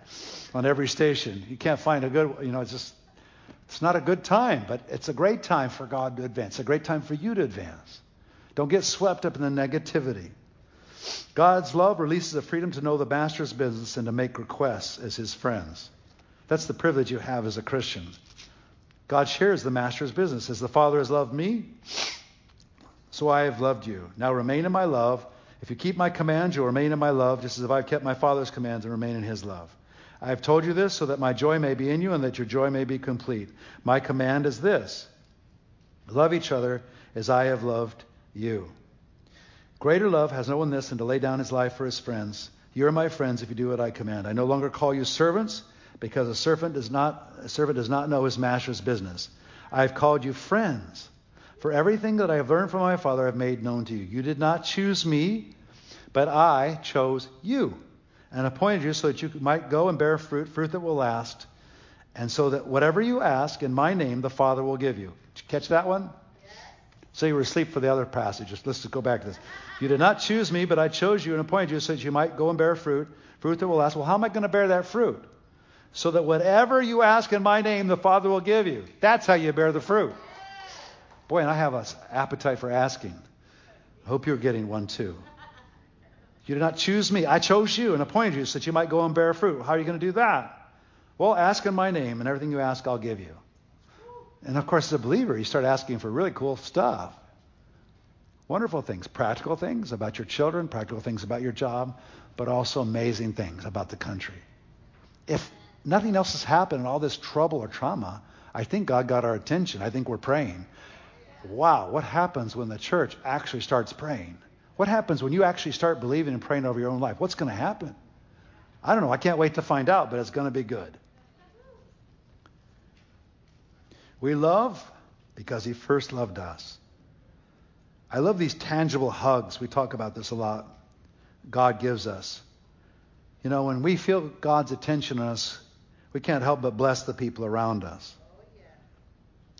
on every station. You can't find a good, you know, it's just it's not a good time, but it's a great time for God to advance. a great time for you to advance. Don't get swept up in the negativity. God's love releases a freedom to know the master's business and to make requests as his friends. That's the privilege you have as a Christian. God shares the master's business. As the Father has loved me, so I have loved you. Now remain in my love. If you keep my commands, you'll remain in my love, just as if I've kept my Father's commands and remain in his love. I have told you this so that my joy may be in you and that your joy may be complete. My command is this love each other as I have loved you. Greater love has no one this than to lay down his life for his friends. You are my friends if you do what I command. I no longer call you servants because a servant does not, a servant does not know his master's business. I have called you friends. For everything that I have learned from my Father I have made known to you. You did not choose me, but I chose you and appointed you so that you might go and bear fruit, fruit that will last, and so that whatever you ask in my name, the Father will give you. Did you catch that one? So you were asleep for the other passages. Let's just go back to this. You did not choose me, but I chose you and appointed you so that you might go and bear fruit, fruit that will last. Well, how am I going to bear that fruit? So that whatever you ask in my name, the Father will give you. That's how you bear the fruit. Boy, and I have an appetite for asking. I hope you're getting one too. You did not choose me. I chose you and appointed you so that you might go and bear fruit. How are you going to do that? Well, ask in my name, and everything you ask, I'll give you. And of course, as a believer, you start asking for really cool stuff. Wonderful things, practical things about your children, practical things about your job, but also amazing things about the country. If nothing else has happened and all this trouble or trauma, I think God got our attention. I think we're praying. Wow, what happens when the church actually starts praying? What happens when you actually start believing and praying over your own life? What's going to happen? I don't know. I can't wait to find out, but it's going to be good. We love because he first loved us. I love these tangible hugs. We talk about this a lot. God gives us. You know, when we feel God's attention on us, we can't help but bless the people around us.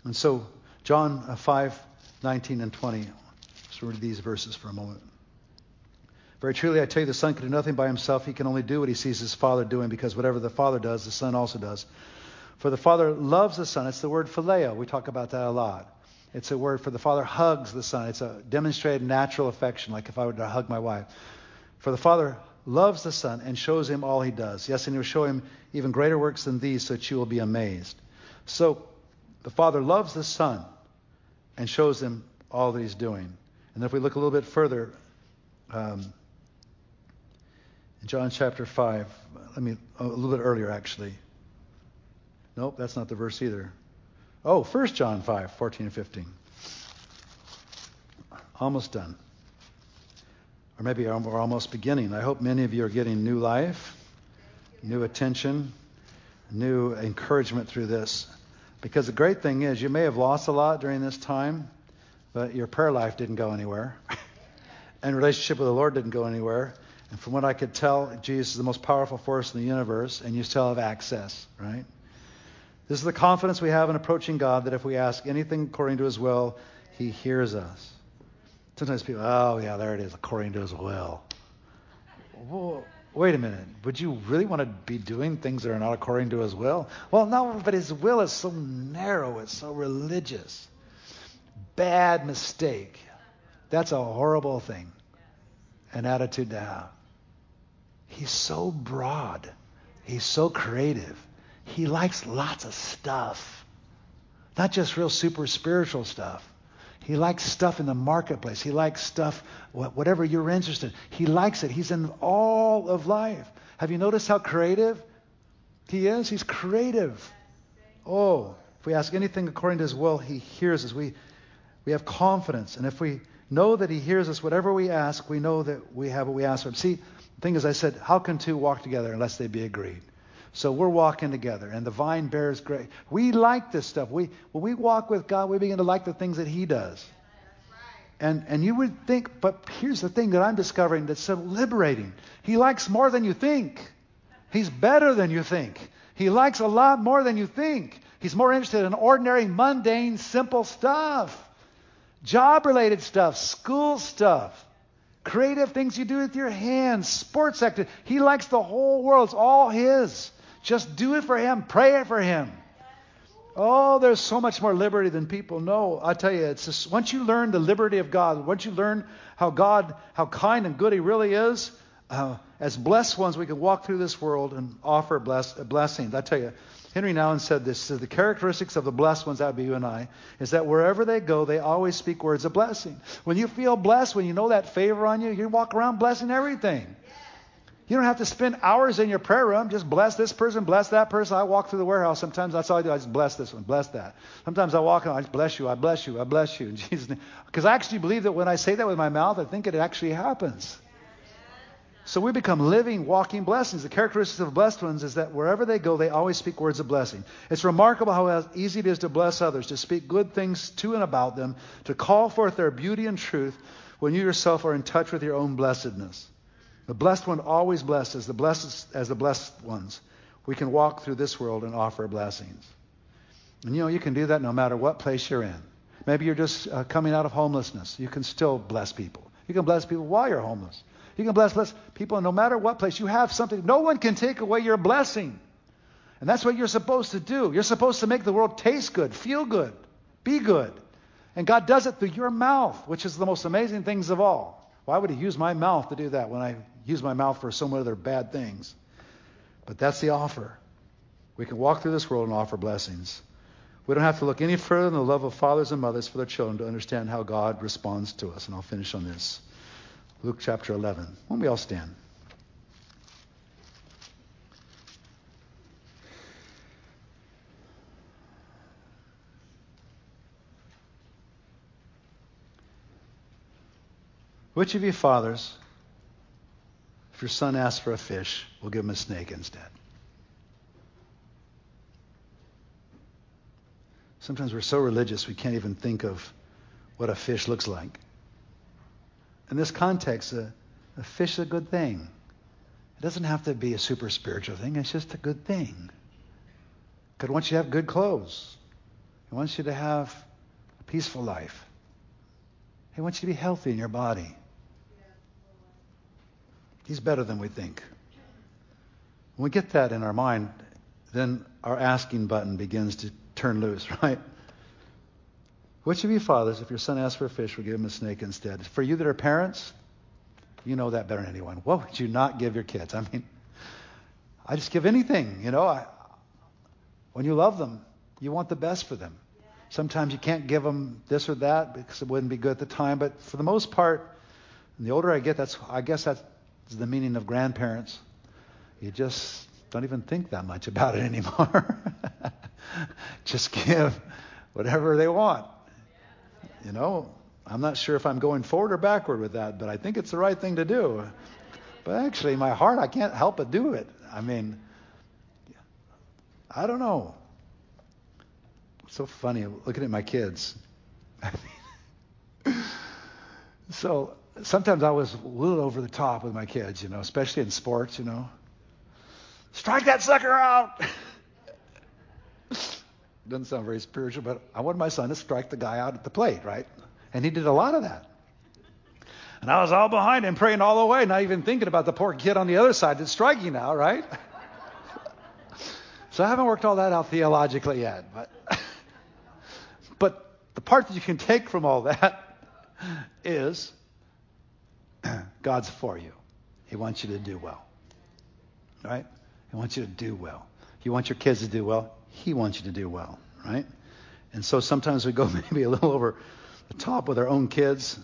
And so, John uh, 5, 19 and 20. Let's read these verses for a moment. Very truly, I tell you, the Son can do nothing by himself. He can only do what he sees his Father doing, because whatever the Father does, the Son also does. For the Father loves the Son. It's the word phileo. We talk about that a lot. It's a word for the Father hugs the Son. It's a demonstrated natural affection, like if I were to hug my wife. For the Father loves the Son and shows him all he does. Yes, and he will show him even greater works than these, so that you will be amazed. So the Father loves the Son and shows him all that he's doing. And if we look a little bit further, um, in John chapter 5. Let me, a little bit earlier, actually. Nope, that's not the verse either. Oh, 1 John 5, 14 and 15. Almost done. Or maybe we're almost beginning. I hope many of you are getting new life, new attention, new encouragement through this. Because the great thing is, you may have lost a lot during this time, but your prayer life didn't go anywhere. and relationship with the Lord didn't go anywhere. And from what I could tell, Jesus is the most powerful force in the universe, and you still have access, right? This is the confidence we have in approaching God that if we ask anything according to his will, he hears us. Sometimes people, oh, yeah, there it is, according to his will. Wait a minute. Would you really want to be doing things that are not according to his will? Well, no, but his will is so narrow, it's so religious. Bad mistake. That's a horrible thing, an attitude to have. He's so broad. He's so creative. He likes lots of stuff. Not just real super spiritual stuff. He likes stuff in the marketplace. He likes stuff, whatever you're interested. He likes it. He's in all of life. Have you noticed how creative he is? He's creative. Oh, if we ask anything according to his will, he hears us. We, we have confidence. And if we know that he hears us. Whatever we ask, we know that we have what we ask for him. See, the thing is, I said, how can two walk together unless they be agreed? So we're walking together, and the vine bears great. We like this stuff. We, when we walk with God, we begin to like the things that He does. And, and you would think, but here's the thing that I'm discovering that's so liberating. He likes more than you think. He's better than you think. He likes a lot more than you think. He's more interested in ordinary, mundane, simple stuff, job related stuff, school stuff, creative things you do with your hands, sports activity. He likes the whole world. It's all His. Just do it for Him. Pray it for Him. Oh, there's so much more liberty than people know. I tell you, it's just, once you learn the liberty of God, once you learn how God, how kind and good He really is, uh, as blessed ones, we can walk through this world and offer bless, blessings. I tell you, Henri Nouwen said this: says, the characteristics of the blessed ones, that would be you and I, is that wherever they go, they always speak words of blessing. When you feel blessed, when you know that favor on you, you walk around blessing everything. You don't have to spend hours in your prayer room. Just bless this person, bless that person. I walk through the warehouse. Sometimes that's all I do. I just bless this one, bless that. Sometimes I walk and I just bless you, I bless you, I bless you in Jesus' name. Because I actually believe that when I say that with my mouth, I think it actually happens. So we become living, walking blessings. The characteristics of blessed ones is that wherever they go, they always speak words of blessing. It's remarkable how easy it is to bless others, to speak good things to and about them, to call forth their beauty and truth when you yourself are in touch with your own blessedness. The blessed one always blessed as the blessed as the blessed ones. We can walk through this world and offer blessings. And you know, you can do that no matter what place you're in. Maybe you're just uh, coming out of homelessness. You can still bless people. You can bless people while you're homeless. You can bless, bless people no matter what place. You have something. No one can take away your blessing. And that's what you're supposed to do. You're supposed to make the world taste good, feel good, be good. And God does it through your mouth, which is the most amazing things of all. Why would He use my mouth to do that when I use my mouth for so many other bad things. But that's the offer. We can walk through this world and offer blessings. We don't have to look any further than the love of fathers and mothers for their children to understand how God responds to us. And I'll finish on this. Luke chapter 11. When we all stand. Which of you fathers if your son asks for a fish, we'll give him a snake instead. Sometimes we're so religious we can't even think of what a fish looks like. In this context, a, a fish is a good thing. It doesn't have to be a super spiritual thing, it's just a good thing. God wants you to have good clothes. He wants you to have a peaceful life. He wants you to be healthy in your body. He's better than we think. When we get that in our mind, then our asking button begins to turn loose, right? Which of you fathers, if your son asks for a fish, will give him a snake instead? For you that are parents, you know that better than anyone. What would you not give your kids? I mean, I just give anything, you know. I, when you love them, you want the best for them. Sometimes you can't give them this or that because it wouldn't be good at the time, but for the most part, and the older I get, that's I guess that's is the meaning of grandparents. You just don't even think that much about it anymore. just give whatever they want. You know, I'm not sure if I'm going forward or backward with that, but I think it's the right thing to do. But actually, my heart, I can't help but do it. I mean, I don't know. It's so funny looking at my kids. so sometimes I was a little over the top with my kids, you know, especially in sports, you know. Strike that sucker out. Doesn't sound very spiritual, but I wanted my son to strike the guy out at the plate, right? And he did a lot of that. And I was all behind him praying all the way, not even thinking about the poor kid on the other side that's striking now, right? so I haven't worked all that out theologically yet, but but the part that you can take from all that is God's for you. He wants you to do well. Right? He wants you to do well. You want your kids to do well. He wants you to do well. Right? And so sometimes we go maybe a little over the top with our own kids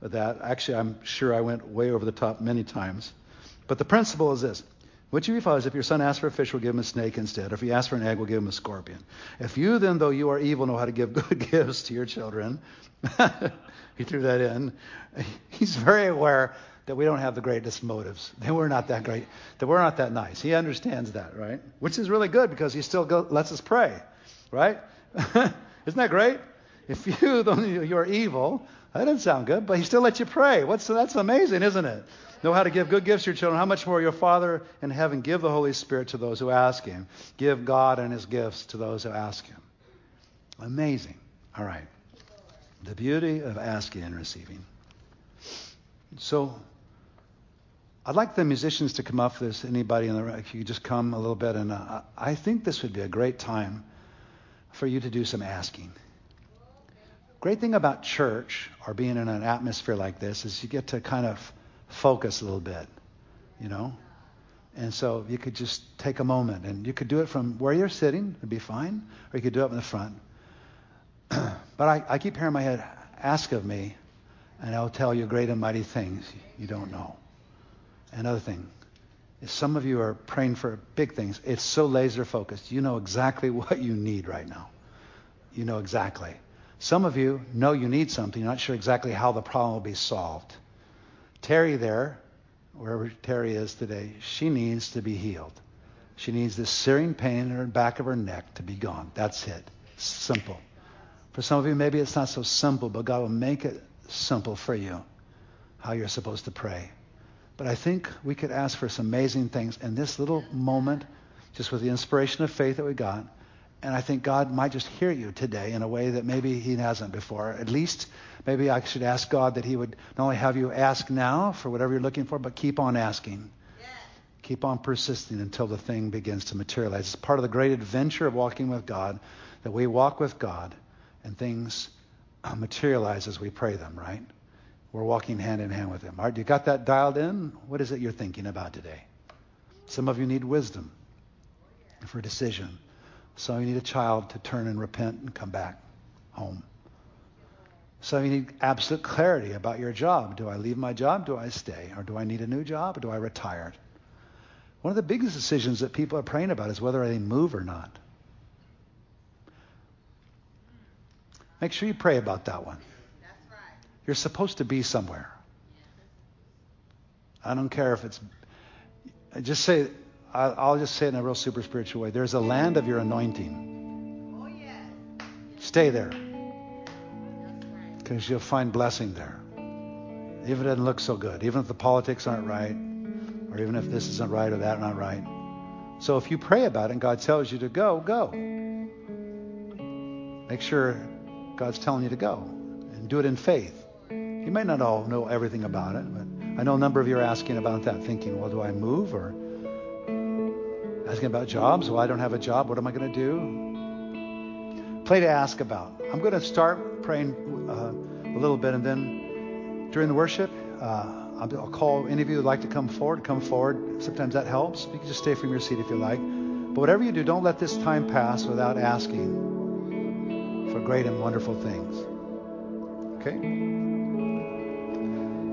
with that. Actually, I'm sure I went way over the top many times. But the principle is this What you fathers, if your son asks for a fish, we'll give him a snake instead. If he asks for an egg, we'll give him a scorpion. If you then, though you are evil, know how to give good gifts to your children, he threw that in. He's very aware that we don't have the greatest motives. That we're not that great. That we're not that nice. He understands that, right? Which is really good because he still go, lets us pray, right? Isn't that great? If you, though you're evil, that doesn't sound good, but he still lets you pray. What's that's amazing, isn't it? Know how to give good gifts to your children. How much more your Father in heaven give the Holy Spirit to those who ask Him. Give God and His gifts to those who ask Him. Amazing. All right. The beauty of asking and receiving. So, I'd like the musicians to come up. If anybody in the room, if you just come a little bit, and uh, I think this would be a great time for you to do some asking. Great thing about church or being in an atmosphere like this is you get to kind of focus a little bit, you know? And so you could just take a moment and you could do it from where you're sitting, it'd be fine, or you could do it in the front. but I, I keep hearing my head, ask of me, and I'll tell you great and mighty things you don't know. Another thing is some of you are praying for big things. It's so laser focused. You know exactly what you need right now. You know exactly. Some of you know you need something. You're not sure exactly how the problem will be solved. Terry there, wherever Terry is today, she needs to be healed. She needs this searing pain in her back of her neck to be gone. That's it. Simple. For some of you, maybe it's not so simple, but God will make it simple for you how you're supposed to pray. But I think we could ask for some amazing things in this little moment, just with the inspiration of faith that we got. And I think God might just hear you today in a way that maybe He hasn't before. At least maybe I should ask God that He would not only have you ask now for whatever you're looking for, but keep on asking. Keep on persisting until the thing begins to materialize. It's part of the great adventure of walking with God that we walk with God and things uh, materialize as we pray them, right? We're walking hand in hand with Him. All right, you got that dialed in? What is it you're thinking about today? Some of you need wisdom for decision. Some of you need a child to turn and repent and come back home. Some of you need absolute clarity about your job. Do I leave my job? Do I stay? Or do I need a new job? Or do I retire? One of the biggest decisions that people are praying about is whether they move or not. Make sure you pray about that one. You're supposed to be somewhere. I don't care if it's. Just say, I'll just say it in a real super spiritual way. There's a land of your anointing. Oh, yeah. Stay there. Because you'll find blessing there. Even if it doesn't look so good. Even if the politics aren't right. Or even if this isn't right or that not right. So if you pray about it and God tells you to go, go. Make sure God's telling you to go. And do it in faith. You may not all know everything about it, but I know a number of you are asking about that, thinking, well, do I move or asking about jobs. Well, I don't have a job. What am I going to do? Play to ask about. I'm going to start praying uh, a little bit, and then during the worship, uh, I'll call any of you who'd like to come forward. Come forward. Sometimes that helps. You can just stay from your seat if you like. But whatever you do, don't let this time pass without asking for great and wonderful things. Okay?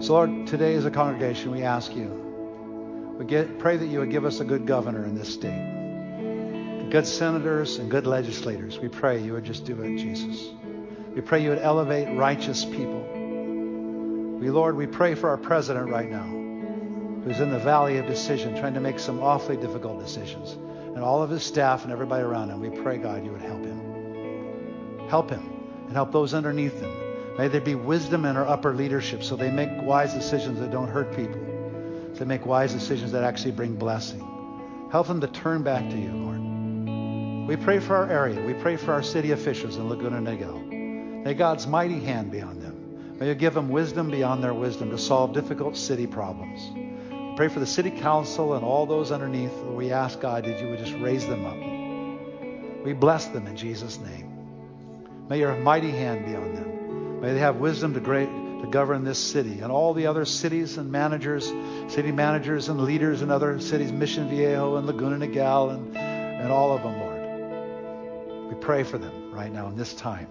So, Lord, today as a congregation, we ask you we get, pray that you would give us a good governor in this state, good senators and good legislators. We pray you would just do it, Jesus. We pray you would elevate righteous people. We, Lord, we pray for our president right now, who's in the valley of decision, trying to make some awfully difficult decisions, and all of his staff and everybody around him. We pray, God, you would help him. Help him and help those underneath him. May there be wisdom in our upper leadership so they make wise decisions that don't hurt people to make wise decisions that actually bring blessing. Help them to turn back to you, Lord. We pray for our area. We pray for our city officials in Laguna Niguel. May God's mighty hand be on them. May you give them wisdom beyond their wisdom to solve difficult city problems. We pray for the city council and all those underneath. We ask God that you would just raise them up. We bless them in Jesus' name. May your mighty hand be on them. May they have wisdom to great to govern this city and all the other cities and managers, city managers and leaders in other cities, Mission Viejo and Laguna Niguel and, and all of them, Lord. We pray for them right now in this time.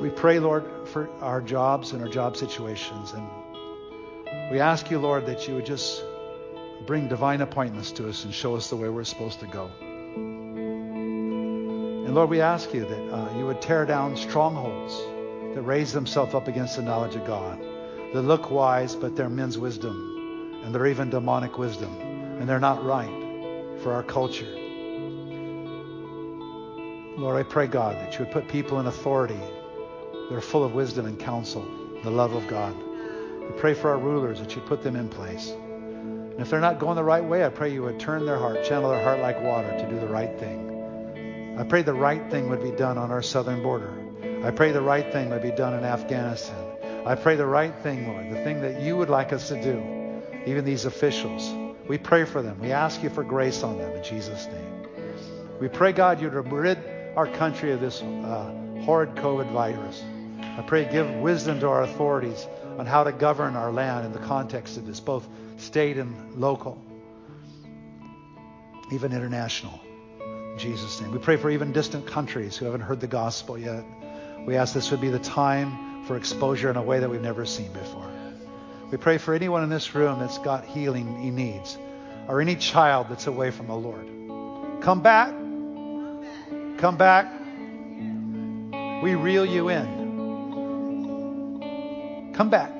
We pray, Lord, for our jobs and our job situations. And We ask you, Lord, that you would just bring divine appointments to us and show us the way we're supposed to go. And Lord, we ask you that uh, you would tear down strongholds that raise themselves up against the knowledge of God, that look wise, but they're men's wisdom, and they're even demonic wisdom, and they're not right for our culture. Lord, I pray, God, that you would put people in authority that are full of wisdom and counsel, the love of God. We pray for our rulers that you put them in place. And if they're not going the right way, I pray you would turn their heart, channel their heart like water to do the right thing. I pray the right thing would be done on our southern border. I pray the right thing would be done in Afghanistan. I pray the right thing, Lord, the thing that you would like us to do, even these officials. We pray for them. We ask you for grace on them in Jesus' name. We pray, God, you'd rid our country of this uh, horrid COVID virus. I pray give wisdom to our authorities on how to govern our land in the context of this, both state and local, even international. Jesus' name. We pray for even distant countries who haven't heard the gospel yet. We ask this would be the time for exposure in a way that we've never seen before. We pray for anyone in this room that's got healing he needs, or any child that's away from the Lord. Come back. Come back. We reel you in. Come back.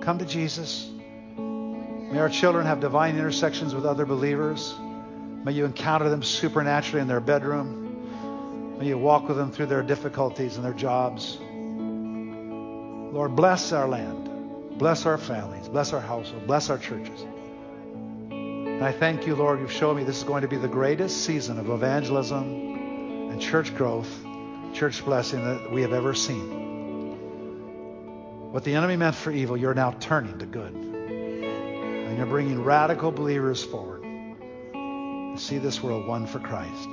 Come to Jesus. May our children have divine intersections with other believers. May you encounter them supernaturally in their bedroom. May you walk with them through their difficulties and their jobs. Lord, bless our land. Bless our families. Bless our household. Bless our churches. And I thank you, Lord, you've shown me this is going to be the greatest season of evangelism and church growth, church blessing that we have ever seen. What the enemy meant for evil, you're now turning to good. And you're bringing radical believers forward see this world won for Christ.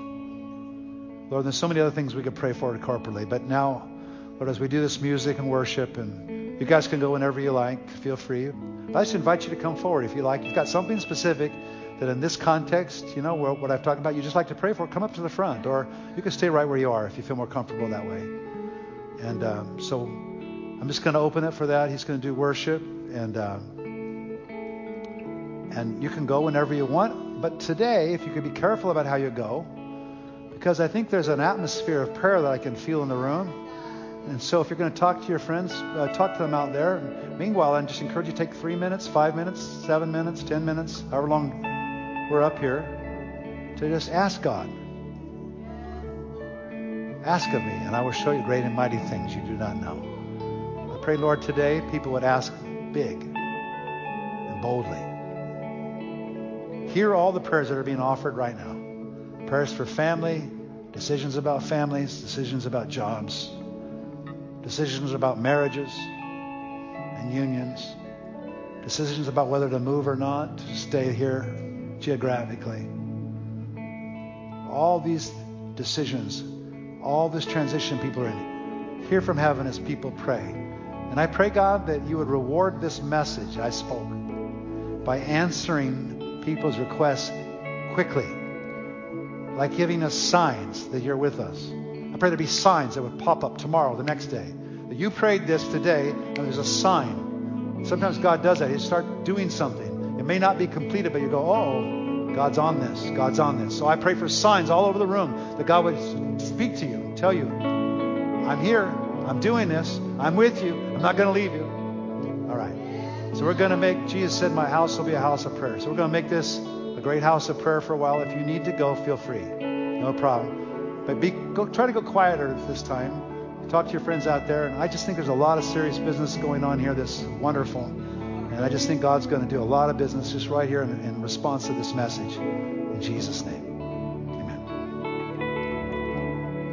Lord, there's so many other things we could pray for corporately, but now, Lord, as we do this music and worship, and you guys can go whenever you like, feel free. I just invite you to come forward if you like. You've got something specific that in this context, you know, what I've talked about, you just like to pray for, come up to the front, or you can stay right where you are if you feel more comfortable that way. And um, so I'm just going to open it for that. He's going to do worship, and uh, and you can go whenever you want. But today, if you could be careful about how you go, because I think there's an atmosphere of prayer that I can feel in the room. And so, if you're going to talk to your friends, uh, talk to them out there. Meanwhile, I just encourage you to take three minutes, five minutes, seven minutes, ten minutes, however long we're up here, to just ask God. Ask of me, and I will show you great and mighty things you do not know I pray, Lord, today people would ask big and boldly. Hear all the prayers that are being offered right now prayers for family, decisions about families, decisions about jobs, decisions about marriages and unions, decisions about whether to move or not, to stay here geographically. All these decisions, all this transition people are in, hear from heaven as people pray. And I pray, God, that you would reward this message I spoke by answering people's requests quickly, like giving us signs that you're with us. I pray there be signs that would pop up tomorrow, the next day. That you prayed this today, and there's a sign. Sometimes God does that. He start doing something. It may not be completed, but you go, oh, God's on this. God's on this. So I pray for signs all over the room that God would speak to you, and tell you, I'm here. I'm doing this. I'm with you. I'm not going to leave you. So we're going to make, Jesus said, My house will be a house of prayer. So we're going to make this a great house of prayer for a while. If you need to go, feel free. No problem. But be, go, try to go quieter this time. Talk to your friends out there. And I just think there's a lot of serious business going on here that's wonderful. And I just think God's going to do a lot of business just right here in, in response to this message. In Jesus' name.